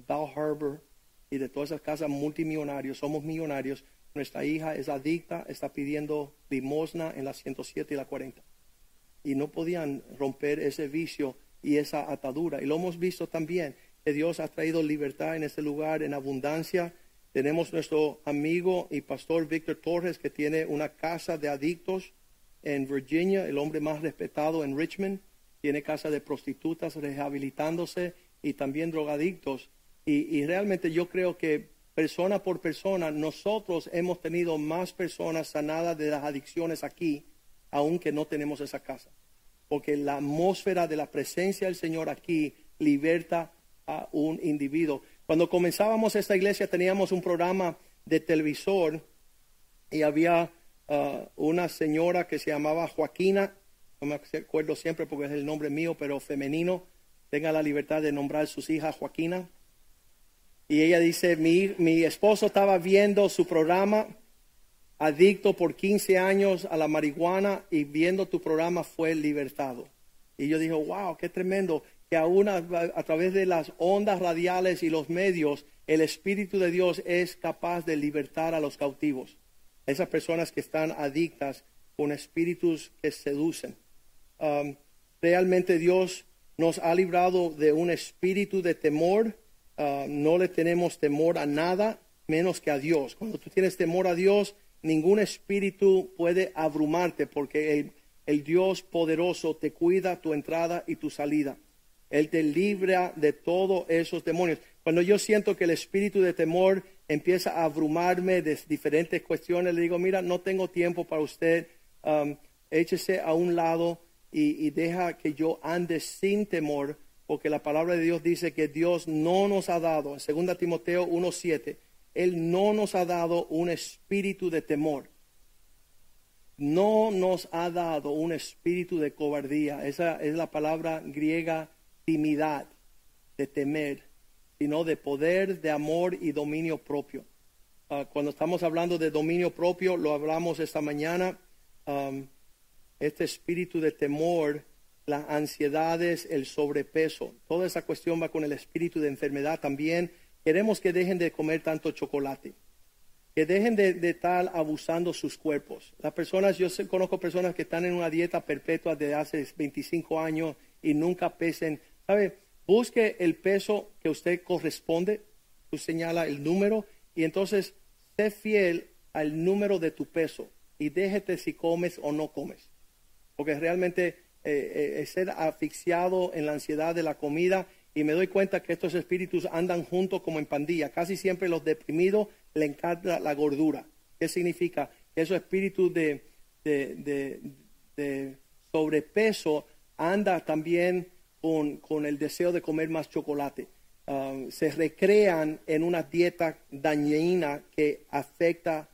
Bal Harbor y de todas esas casas multimillonarios, somos millonarios. Nuestra hija es adicta, está pidiendo limosna en la 107 y la 40 y no podían romper ese vicio y esa atadura. Y lo hemos visto también, que Dios ha traído libertad en este lugar en abundancia. Tenemos nuestro amigo y pastor Víctor Torres, que tiene una casa de adictos en Virginia, el hombre más respetado en Richmond. Tiene casa de prostitutas rehabilitándose y también drogadictos. Y, y realmente yo creo que persona por persona, nosotros hemos tenido más personas sanadas de las adicciones aquí aunque no tenemos esa casa. Porque la atmósfera de la presencia del Señor aquí liberta a un individuo. Cuando comenzábamos esta iglesia teníamos un programa de televisor y había uh, una señora que se llamaba Joaquina, no me acuerdo siempre porque es el nombre mío, pero femenino, tenga la libertad de nombrar sus hijas Joaquina. Y ella dice, mi, mi esposo estaba viendo su programa adicto por 15 años a la marihuana y viendo tu programa fue libertado. Y yo dije, wow, qué tremendo que aún a, través de las ondas radiales y los medios, el Espíritu de Dios es capaz de libertar a los cautivos. Esas personas que están adictas con espíritus que seducen. Um, realmente Dios nos ha librado de un espíritu de temor. Uh, no le tenemos temor a nada menos que a Dios. Cuando tú tienes temor a Dios, ningún espíritu puede abrumarte porque el Dios poderoso te cuida tu entrada y tu salida. Él te libra de todos esos demonios. Cuando yo siento que el espíritu de temor empieza a abrumarme de diferentes cuestiones, le digo, mira, no tengo tiempo para usted, um, échese a un lado y, y deja que yo ande sin temor, porque la palabra de Dios dice que Dios no nos ha dado, en 2 Timoteo 1.7, Él no nos ha dado un espíritu de temor. No nos ha dado un espíritu de cobardía. Esa es la palabra griega timidad, de temer, sino de poder, de amor y dominio propio. Ah, cuando estamos hablando de dominio propio, lo hablamos esta mañana, este espíritu de temor, las ansiedades, el sobrepeso, toda esa cuestión va con el espíritu de enfermedad también. Queremos que dejen de comer tanto chocolate, que dejen de, de estar abusando sus cuerpos. Las personas, yo conozco personas que están en una dieta perpetua de hace 25 años y nunca pesen. ¿Sabe? Busque el peso que usted corresponde, tú señala el número y entonces sé fiel al número de tu peso y déjete si comes o no comes porque realmente eh, eh, ser asfixiado en la ansiedad de la comida y me doy cuenta que estos espíritus andan juntos como en pandilla. Casi siempre los deprimidos le encanta la gordura. ¿Qué significa? Esos espíritus de, de, de- sobrepeso anda también con, con el deseo de comer más chocolate. Um, se recrean en una dieta dañina que afecta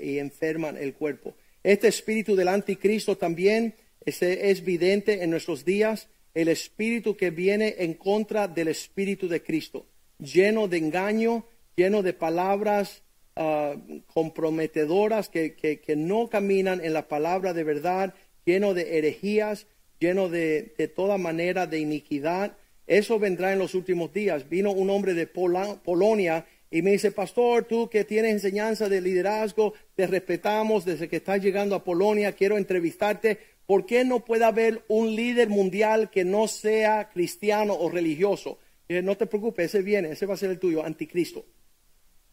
y enferman el cuerpo. Este espíritu del anticristo también ese es evidente en nuestros días, el espíritu que viene en contra del espíritu de Cristo, lleno de engaño, lleno de palabras ah, comprometedoras que, que- no caminan en la palabra de verdad, lleno de herejías, lleno de, de toda manera de iniquidad. Eso vendrá en los últimos días. Vino un hombre de Polonia y me dice, pastor, tú que tienes enseñanza de liderazgo, te respetamos desde que estás llegando a Polonia, quiero entrevistarte. ¿Por qué no puede haber un líder mundial que no sea cristiano o religioso? Dije, no te preocupes, ese viene, ese va a ser el tuyo, anticristo.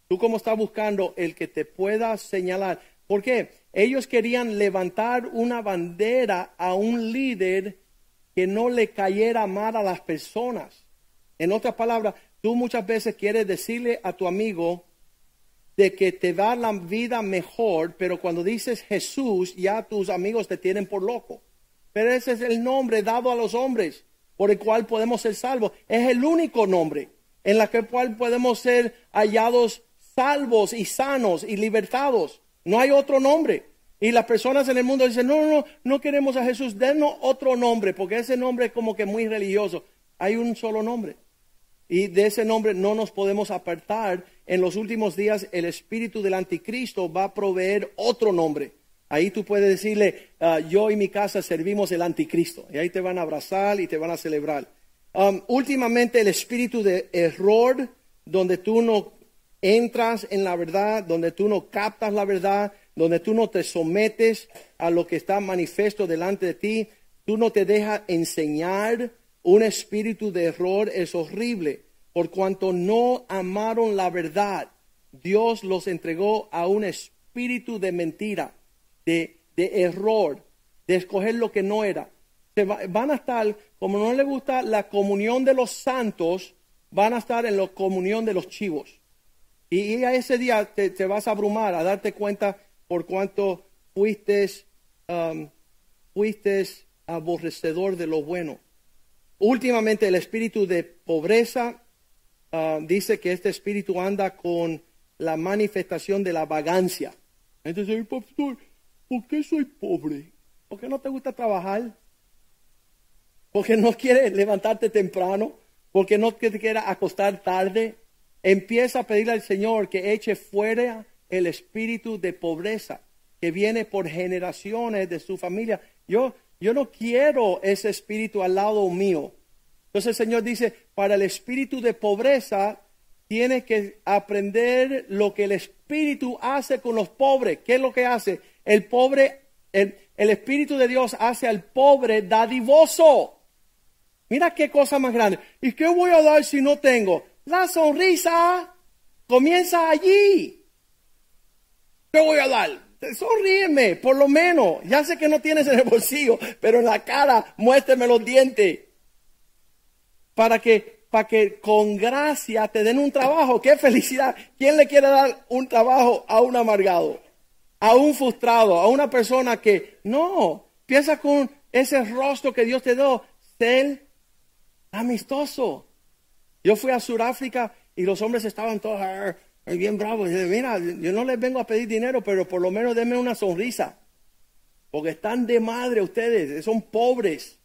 Tú como estás buscando el que te pueda señalar. ¿Por qué? Ellos querían levantar una bandera a un líder que no le cayera mal a las personas. En otras palabras, tú muchas veces quieres decirle a tu amigo de que te da la vida mejor, pero cuando dices Jesús, ya tus amigos te tienen por loco. Pero ese es el nombre dado a los hombres por el cual podemos ser salvos. Es el único nombre en la que cual podemos ser hallados salvos y sanos y libertados. No hay otro nombre. Y las personas en el mundo dicen, no, no, no, no queremos a Jesús, denos otro nombre, porque ese nombre es como que muy religioso. Hay un solo nombre. Y de ese nombre no nos podemos apartar. En los últimos días el espíritu del anticristo va a proveer otro nombre. Ahí tú puedes decirle, ah, yo y mi casa servimos el anticristo. Y ahí te van a abrazar y te van a celebrar. Um, últimamente el espíritu de error, donde tú no entras en la verdad, donde tú no captas la verdad, donde tú no te sometes a lo que está manifiesto delante de ti, tú no te dejas enseñar. Un espíritu de error es horrible, por cuanto no amaron la verdad. Dios los entregó a un espíritu de mentira, de, de error, de escoger lo que no era. Se va- van a estar, como no les gusta la comunión de los santos, van a estar en la comunión de los chivos. Y, a ese día te, te vas a abrumar, a darte cuenta por cuánto fuiste, um, fuiste aborrecedor de lo bueno. Últimamente el espíritu de pobreza ah, dice que este espíritu anda con la manifestación de la vagancia. Entonces, "Ay, pastor, ¿por qué soy pobre? ¿Por qué no te gusta trabajar? porque no quieres levantarte temprano, porque no te quieres acostar tarde, empieza a pedirle al Señor que eche fuera el espíritu de pobreza que viene por generaciones de su familia. Yo, yo no quiero ese espíritu al lado mío. Entonces el Señor dice, para el espíritu de pobreza, tienes que aprender lo que el espíritu hace con los pobres. ¿Qué es lo que hace? El pobre, el, espíritu de Dios hace al pobre dadivoso. Mira qué cosa más grande. ¿Y qué voy a dar si no tengo? La sonrisa comienza allí. ¿Qué voy a dar? Sonríeme, por lo menos. Ya sé que no tienes en el bolsillo, pero en la cara muéstrame los dientes. Para que, para que con gracia te den un trabajo. ¡Qué felicidad! ¿Quién le quiere dar un trabajo a un amargado? A un frustrado, a una persona que no, piensa con ese rostro que Dios te dio, ser amistoso. Yo fui a Sudáfrica y los hombres estaban todos bien bravos. Y mira, yo no les vengo a pedir dinero, pero por lo menos denme una sonrisa. Porque están de madre ustedes, son pobres.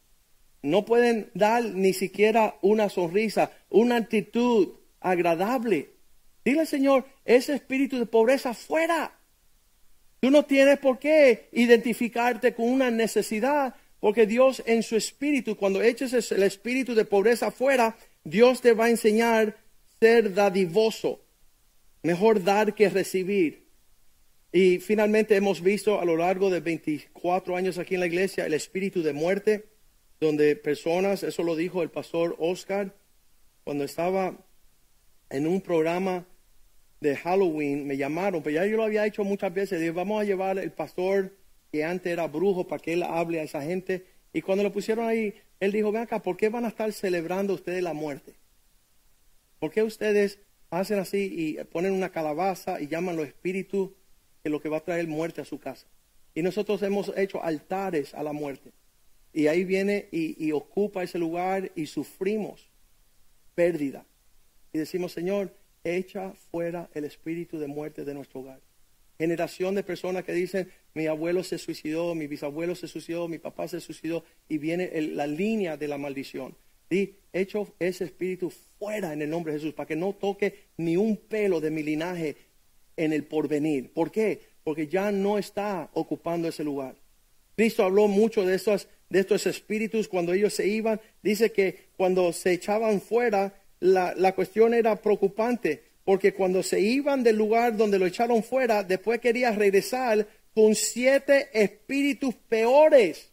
No pueden dar ni siquiera una sonrisa, una actitud agradable. Dile, Señor, ese espíritu de pobreza fuera. Tú no tienes por qué identificarte con una necesidad, porque Dios en su espíritu, cuando eches el espíritu de pobreza fuera, Dios te va a enseñar ser dadivoso. Mejor dar que recibir. Y finalmente hemos visto a lo largo de 24 años aquí en la iglesia el espíritu de muerte, donde personas, eso lo dijo el pastor Oscar, cuando estaba en un programa de Halloween, me llamaron, pero ya yo lo había hecho muchas veces, dije, vamos a llevar el pastor que antes era brujo para que él hable a esa gente. Y cuando lo pusieron ahí, él dijo, ven acá, ¿por qué van a estar celebrando ustedes la muerte? ¿Por qué ustedes hacen así y ponen una calabaza y llaman los espíritus que lo que va a traer muerte a su casa? Y nosotros hemos hecho altares a la muerte. Y ahí viene y, ocupa ese lugar y sufrimos pérdida. Y decimos, Señor, echa fuera el espíritu de muerte de nuestro hogar. Generación de personas que dicen, mi abuelo se suicidó, mi bisabuelo se suicidó, mi papá se suicidó, y viene la línea de la maldición. Y echo ese espíritu fuera en el nombre de Jesús, para que no toque ni un pelo de mi linaje en el porvenir. ¿Por qué? Porque ya no está ocupando ese lugar. Cristo habló mucho de estos, de estos espíritus cuando ellos se iban. Dice que cuando se echaban fuera, la, la cuestión era preocupante, porque cuando se iban del lugar donde lo echaron fuera, después quería regresar con siete espíritus peores.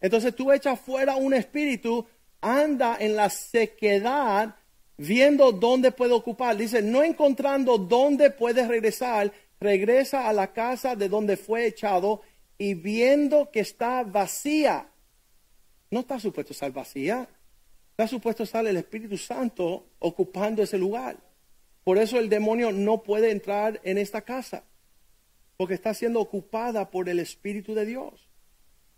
Entonces tú echas fuera un espíritu, anda en la sequedad viendo dónde puede ocupar. Dice, no encontrando dónde puede regresar, regresa a la casa de donde fue echado y viendo que está vacía. No está supuesto estar vacía. Está supuesto estar el Espíritu Santo ocupando ese lugar. Por eso el demonio no puede entrar en esta casa. Porque está siendo ocupada por el Espíritu de Dios.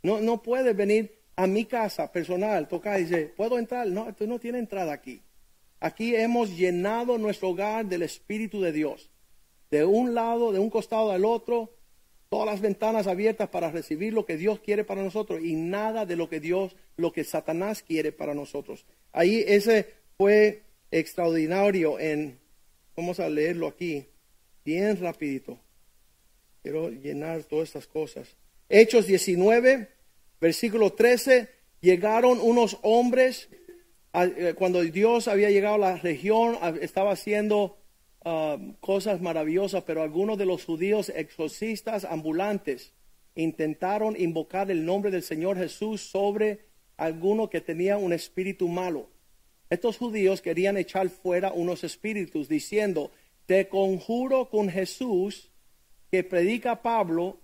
No, no puede venir a mi casa personal, tocar y decir, ¿puedo entrar? No, tú no tienes entrada aquí. Aquí hemos llenado nuestro hogar del Espíritu de Dios. De un lado, de un costado al otro, todas las ventanas abiertas para recibir lo que Dios quiere para nosotros y nada de lo que Dios, lo que Satanás quiere para nosotros. Ahí ese fue extraordinario en, vamos a leerlo aquí, bien rapidito. Quiero llenar todas estas cosas. Hechos 19, Versículo 13, llegaron unos hombres, eh, cuando Dios había llegado a la región, estaba haciendo ah, cosas maravillosas, pero algunos de los judíos exorcistas ambulantes intentaron invocar el nombre del Señor Jesús sobre alguno que tenía un espíritu malo. Estos judíos querían echar fuera unos espíritus diciendo, te conjuro con Jesús que predica Pablo,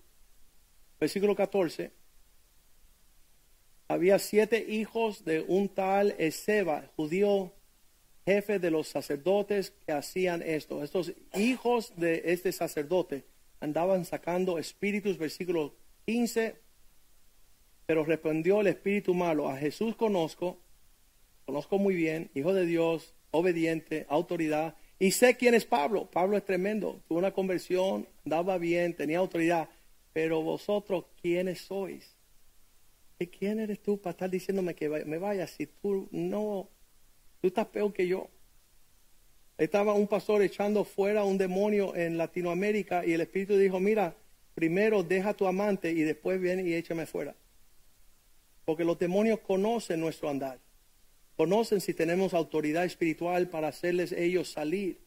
versículo 14, había siete hijos de un tal Ezeba, judío jefe de los sacerdotes que hacían esto. Estos hijos de este sacerdote andaban sacando espíritus, versículo 15, pero respondió el espíritu malo, a Jesús conozco, conozco muy bien, hijo de Dios, obediente, autoridad, y sé quién es Pablo. Pablo es tremendo, tuvo una conversión, andaba bien, tenía autoridad, pero vosotros, ¿quiénes sois? ¿Y quién eres tú para estar diciéndome que me vaya si tú no, tú estás peor que yo? Estaba un pastor echando fuera un demonio en Latinoamérica y el Espíritu dijo, mira, primero deja a tu amante y después viene y échame fuera. Porque los demonios conocen nuestro andar. Conocen si tenemos autoridad espiritual para hacerles ellos salir.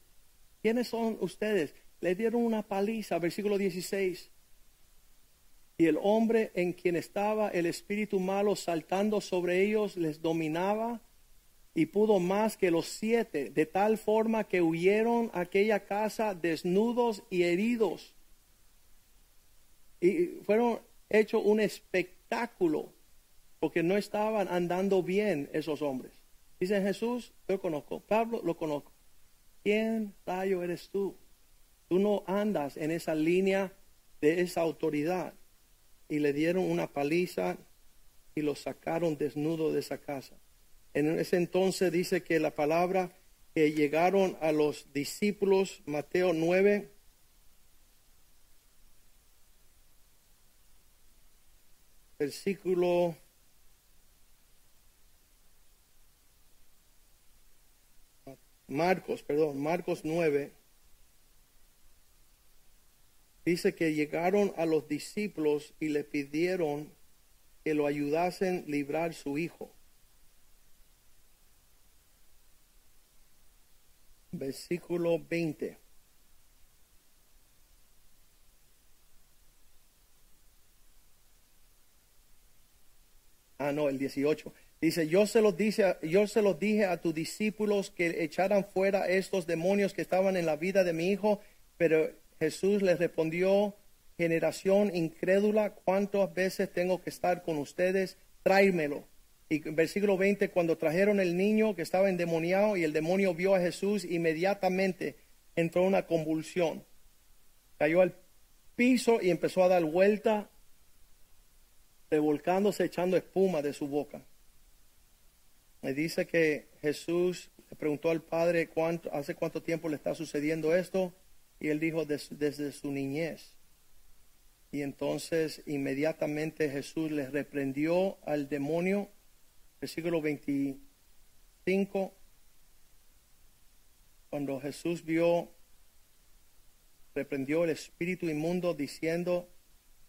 ¿Quiénes son ustedes? Le dieron una paliza, versículo 16. Y el hombre en quien estaba el espíritu malo saltando sobre ellos les dominaba y pudo más que los siete, de tal forma que huyeron a aquella casa desnudos y heridos. Y fueron hechos un espectáculo porque no estaban andando bien esos hombres. Dicen Jesús, yo conozco. Pablo, lo conozco. ¿Quién rayo eres tú? Tú no andas en esa línea de esa autoridad. Y le dieron una paliza y lo sacaron desnudo de esa casa. En ese entonces dice que la palabra que llegaron a los discípulos, Mateo 9, versículo Marcos, perdón, Marcos 9, dice que llegaron a los discípulos y le pidieron que lo ayudasen a librar su hijo. Versículo 20. Ah, no, el 18. Dice, yo se los dice, yo se los dije a tus discípulos que echaran fuera estos demonios que estaban en la vida de mi hijo, pero Jesús les respondió, generación incrédula, ¿cuántas veces tengo que estar con ustedes? Tráemelo. Y en versículo 20, cuando trajeron el niño que estaba endemoniado y el demonio vio a Jesús, inmediatamente entró una convulsión. Cayó al piso y empezó a dar vuelta, revolcándose, echando espuma de su boca. Me dice que Jesús le preguntó al Padre cuánto, hace cuánto tiempo le está sucediendo esto y él dijo desde su niñez. Y entonces inmediatamente Jesús le reprendió al demonio, versículo 25, cuando Jesús vio, reprendió el espíritu inmundo diciendo,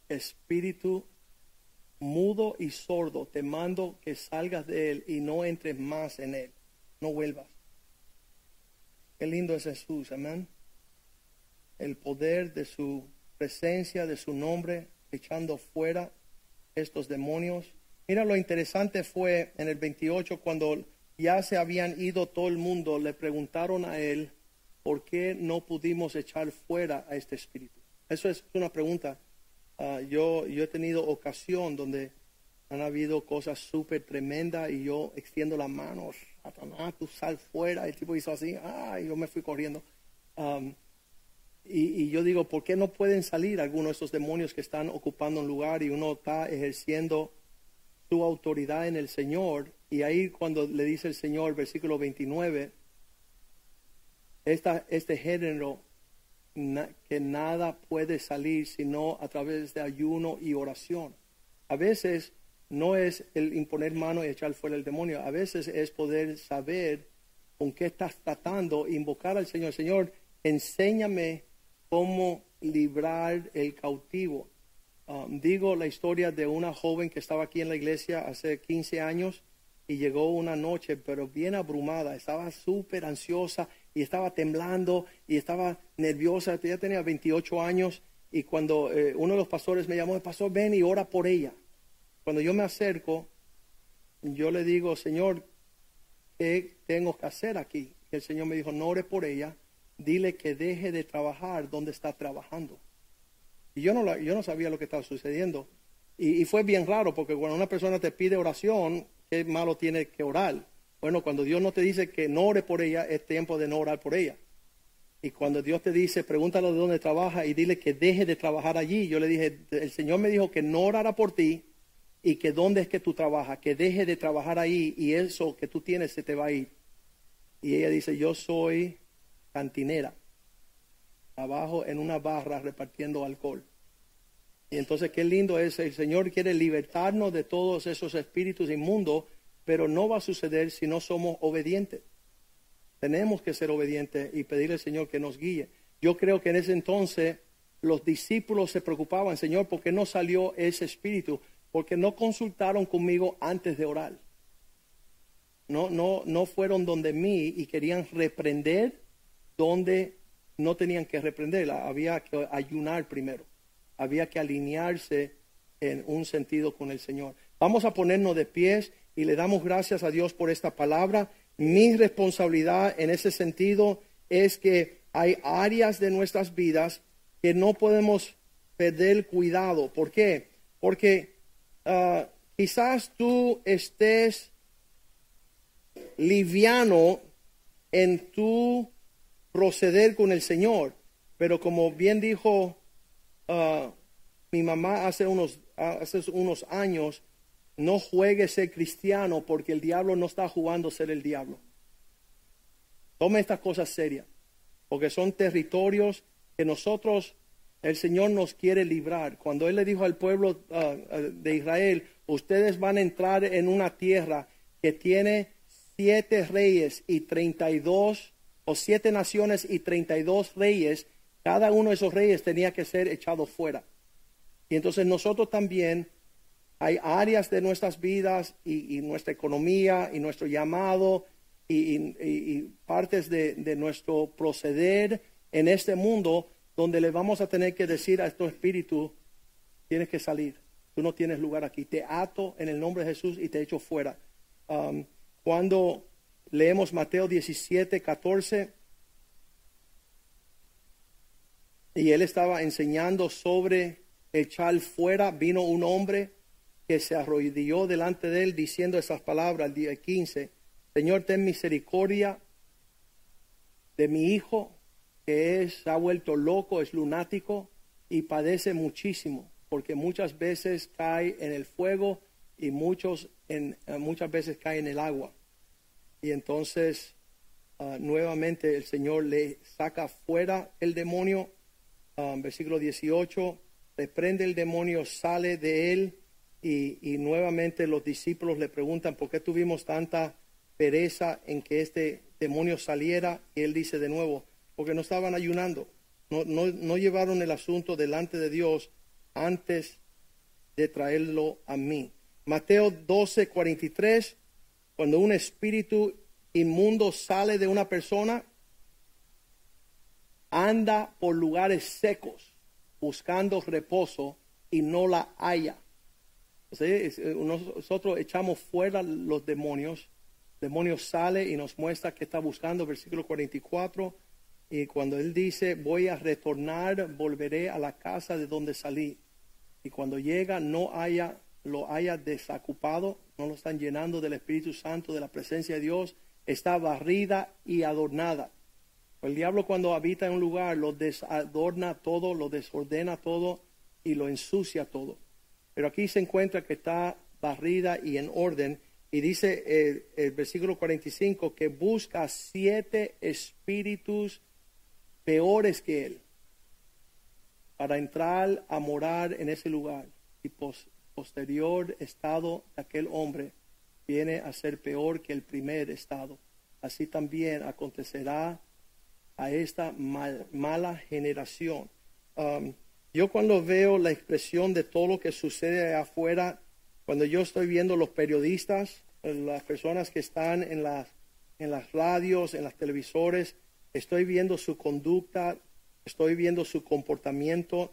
espíritu mudo y sordo, te mando que salgas de él y no entres más en él, no vuelvas. Qué lindo es Jesús, amén. El poder de su presencia, de su nombre, echando fuera estos demonios. Mira lo interesante fue en el 28 cuando ya se habían ido todo el mundo, le preguntaron a él, ¿por qué no pudimos echar fuera a este espíritu? Eso es una pregunta Ah, yo, yo he tenido ocasión donde han habido cosas súper tremendas y yo extiendo las manos, Satanás, tú sal fuera, el tipo hizo así, ah, yo me fui corriendo. Y, yo digo, ¿por qué no pueden salir algunos de estos demonios que están ocupando un lugar y uno está ejerciendo su autoridad en el Señor? Y ahí cuando le dice el Señor, versículo 29, esta, este género que nada puede salir sino a través de ayuno y oración. A veces no es el imponer mano y echar fuera el demonio, a veces es poder saber con qué estás tratando, invocar al Señor. Señor, enséñame cómo librar el cautivo. Um, digo la historia de una joven que estaba aquí en la iglesia hace 15 años y llegó una noche, pero bien abrumada, estaba súper ansiosa y estaba temblando y estaba nerviosa, ya tenía 28 años y cuando eh, uno de los pastores me llamó, pastor, ven y ora por ella. Cuando yo me acerco, yo le digo, Señor, ¿qué tengo que hacer aquí? el Señor me dijo, no ore por ella, dile que deje de trabajar donde está trabajando. Y yo no, yo no sabía lo que estaba sucediendo. Y, fue bien raro, porque cuando una persona te pide oración, ¿qué malo tiene que orar? Bueno, cuando Dios no te dice que no ore por ella, es tiempo de no orar por ella. Y cuando Dios te dice, pregúntalo de dónde trabaja y dile que deje de trabajar allí. Yo le dije, el Señor me dijo que no orara por ti y que dónde es que tú trabajas, que deje de trabajar ahí y eso que tú tienes se te va a ir. Y ella dice, yo soy cantinera, abajo en una barra repartiendo alcohol. Y entonces qué lindo es, el Señor quiere libertarnos de todos esos espíritus inmundos pero no va a suceder si no somos obedientes. Tenemos que ser obedientes y pedirle al Señor que nos guíe. Yo creo que en ese entonces los discípulos se preocupaban, Señor, ¿por qué no salió ese espíritu? Porque no consultaron conmigo antes de orar. No, no, no fueron donde mí y querían reprender donde no tenían que reprender. Había que ayunar primero. Había que alinearse en un sentido con el Señor. Vamos a ponernos de pies y le damos gracias a Dios por esta palabra. Mi responsabilidad en ese sentido es que hay áreas de nuestras vidas que no podemos perder cuidado. ¿Por qué? Porque ah, quizás tú estés liviano en tu proceder con el Señor, pero como bien dijo ah, mi mamá hace unos, hace unos años, no juegue ser cristiano porque el diablo no está jugando ser el diablo. Tome estas cosas serias, porque son territorios que nosotros, el Señor nos quiere librar. Cuando Él le dijo al pueblo ah, de Israel, ustedes van a entrar en una tierra que tiene siete reyes y treinta y dos, o siete naciones y treinta y dos reyes, cada uno de esos reyes tenía que ser echado fuera. Y entonces nosotros también hay áreas de nuestras vidas y, nuestra economía y nuestro llamado y, partes de, nuestro proceder en este mundo donde le vamos a tener que decir a estos espíritus, tienes que salir, tú no tienes lugar aquí, te ato en el nombre de Jesús y te echo fuera. Um, cuando leemos Mateo 17, 14, y él estaba enseñando sobre echar fuera, vino un hombre que se arrodilló delante de él diciendo esas palabras al día 15, Señor, ten misericordia de mi hijo, que es, ha vuelto loco, es lunático y padece muchísimo, porque muchas veces cae en el fuego y muchos en, muchas veces cae en el agua. Y entonces ah, nuevamente el Señor le saca fuera el demonio, ah, versículo 18, reprende el demonio, sale de él y, nuevamente los discípulos le preguntan por qué tuvimos tanta pereza en que este demonio saliera. Y él dice de nuevo, porque no estaban ayunando, no, no, llevaron el asunto delante de Dios antes de traerlo a mí. Mateo 12, 43, cuando un espíritu inmundo sale de una persona, anda por lugares secos buscando reposo y no la haya. Eh, nosotros echamos fuera los demonios, el demonio sale y nos muestra que está buscando, versículo 44, y cuando él dice, voy a retornar, volveré a la casa de donde salí. Y cuando llega, no haya, lo haya desocupado, no lo están llenando del Espíritu Santo, de la presencia de Dios, está barrida y adornada. El diablo cuando habita en un lugar lo desadorna todo, lo desordena todo y lo ensucia todo. Pero aquí se encuentra que está barrida y en orden. Y dice el, el versículo 45 que busca siete espíritus peores que él para entrar a morar en ese lugar. Y posterior estado de aquel hombre viene a ser peor que el primer estado. Así también acontecerá a esta mala generación. Um, yo cuando veo la expresión de todo lo que sucede afuera, cuando yo estoy viendo los periodistas, las personas que están en las, en las radios, en las televisores, estoy viendo su conducta, estoy viendo su comportamiento.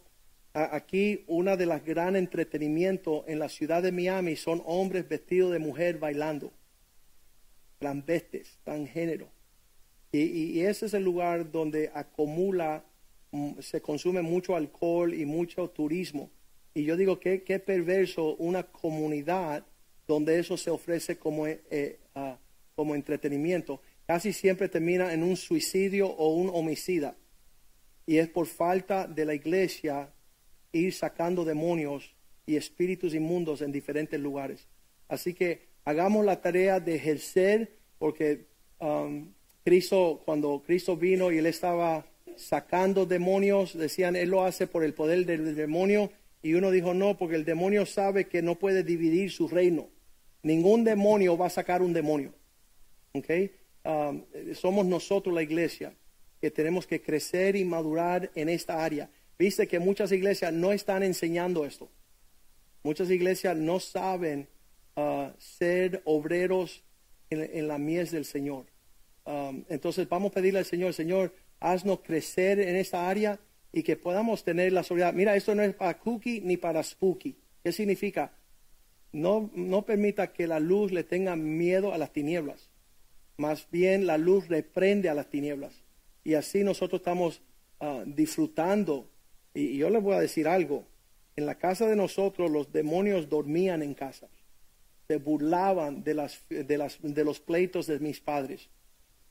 Aquí una de las gran entretenimiento en la ciudad de Miami son hombres vestidos de mujer bailando, transvestes, transgénero. Y, y ese es el lugar donde acumula Mm, se consume mucho alcohol y mucho turismo. Y yo digo que qué perverso una comunidad donde eso se ofrece como, eh, ah, como entretenimiento. Casi siempre termina en un suicidio o un homicida. Y es por falta de la iglesia ir sacando demonios y espíritus inmundos en diferentes lugares. Así que hagamos la tarea de ejercer, porque um, Cristo, cuando Cristo vino y él estaba sacando demonios, decían, él lo hace por el poder del demonio, y uno dijo, no, porque el demonio sabe que no puede dividir su reino. Ningún demonio va a sacar un demonio. ¿Okay? Um, somos nosotros la iglesia que tenemos que crecer y madurar en esta área. Viste que muchas iglesias no están enseñando esto. Muchas iglesias no saben uh, ser obreros en, la mies del Señor. Um, entonces vamos a pedirle al Señor, Señor, haznos crecer en esta área y que podamos tener la soledad. Mira, esto no es para cookie ni para spooky. ¿Qué significa? No, no permita que la luz le tenga miedo a las tinieblas. Más bien la luz reprende a las tinieblas. Y así nosotros estamos ah, disfrutando Y, yo les voy a decir algo. En la casa de nosotros los demonios dormían en casa. Se burlaban de, las, de los pleitos de mis padres.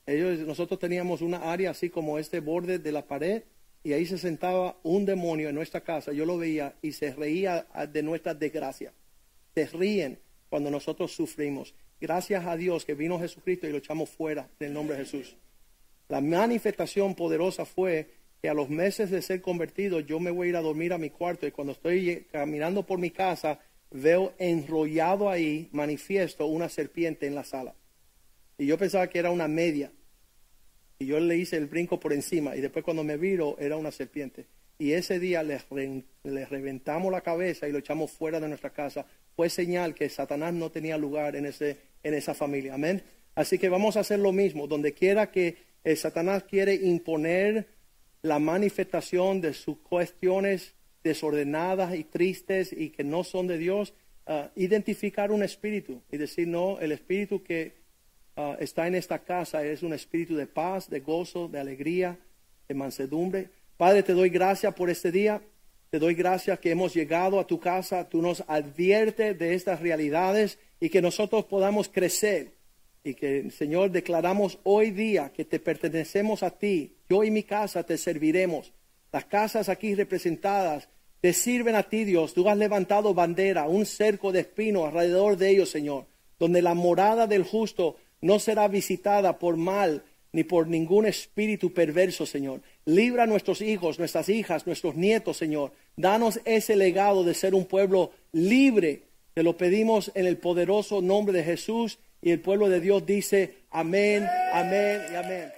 Ellos, nosotros teníamos una área así como este borde de la pared y ahí se sentaba un demonio en nuestra casa. Yo lo veía y se reía de nuestra desgracia. Se ríen cuando nosotros sufrimos. Gracias a Dios que vino Jesucristo y lo echamos fuera en el nombre de Jesús. La manifestación poderosa fue que a los meses de ser convertido yo me voy a ir a dormir a mi cuarto y cuando estoy caminando por mi casa veo enrollado ahí, manifiesto, una serpiente en la sala. Y yo pensaba que era una media. Y yo le hice el brinco por encima y después cuando me viro era una serpiente. Y ese día le, le reventamos la cabeza y lo echamos fuera de nuestra casa. Fue señal que Satanás no tenía lugar en, ese, en esa familia. Amén. Así que vamos a hacer lo mismo. Donde quiera que el Satanás quiere imponer la manifestación de sus cuestiones desordenadas y tristes y que no son de Dios, uh, identificar un espíritu y decir, no, el espíritu que uh, está en esta casa es un espíritu de paz, de gozo, de alegría, de mansedumbre. Padre, te doy gracias por este día. Te doy gracias que hemos llegado a tu casa. Tú nos adviertes de estas realidades y que nosotros podamos crecer. Y que, Señor, declaramos hoy día que te pertenecemos a ti. Yo y mi casa te serviremos. Las casas aquí representadas te sirven a ti, Dios. Tú has levantado bandera, un cerco de espino alrededor de ellos, Señor, donde la morada del justo no será visitada por mal ni por ningún espíritu perverso, Señor. Libra a nuestros hijos, nuestras hijas, nuestros nietos, Señor. Danos ese legado de ser un pueblo libre. Te lo pedimos en el poderoso nombre de Jesús y el pueblo de Dios dice amén, amén y amén.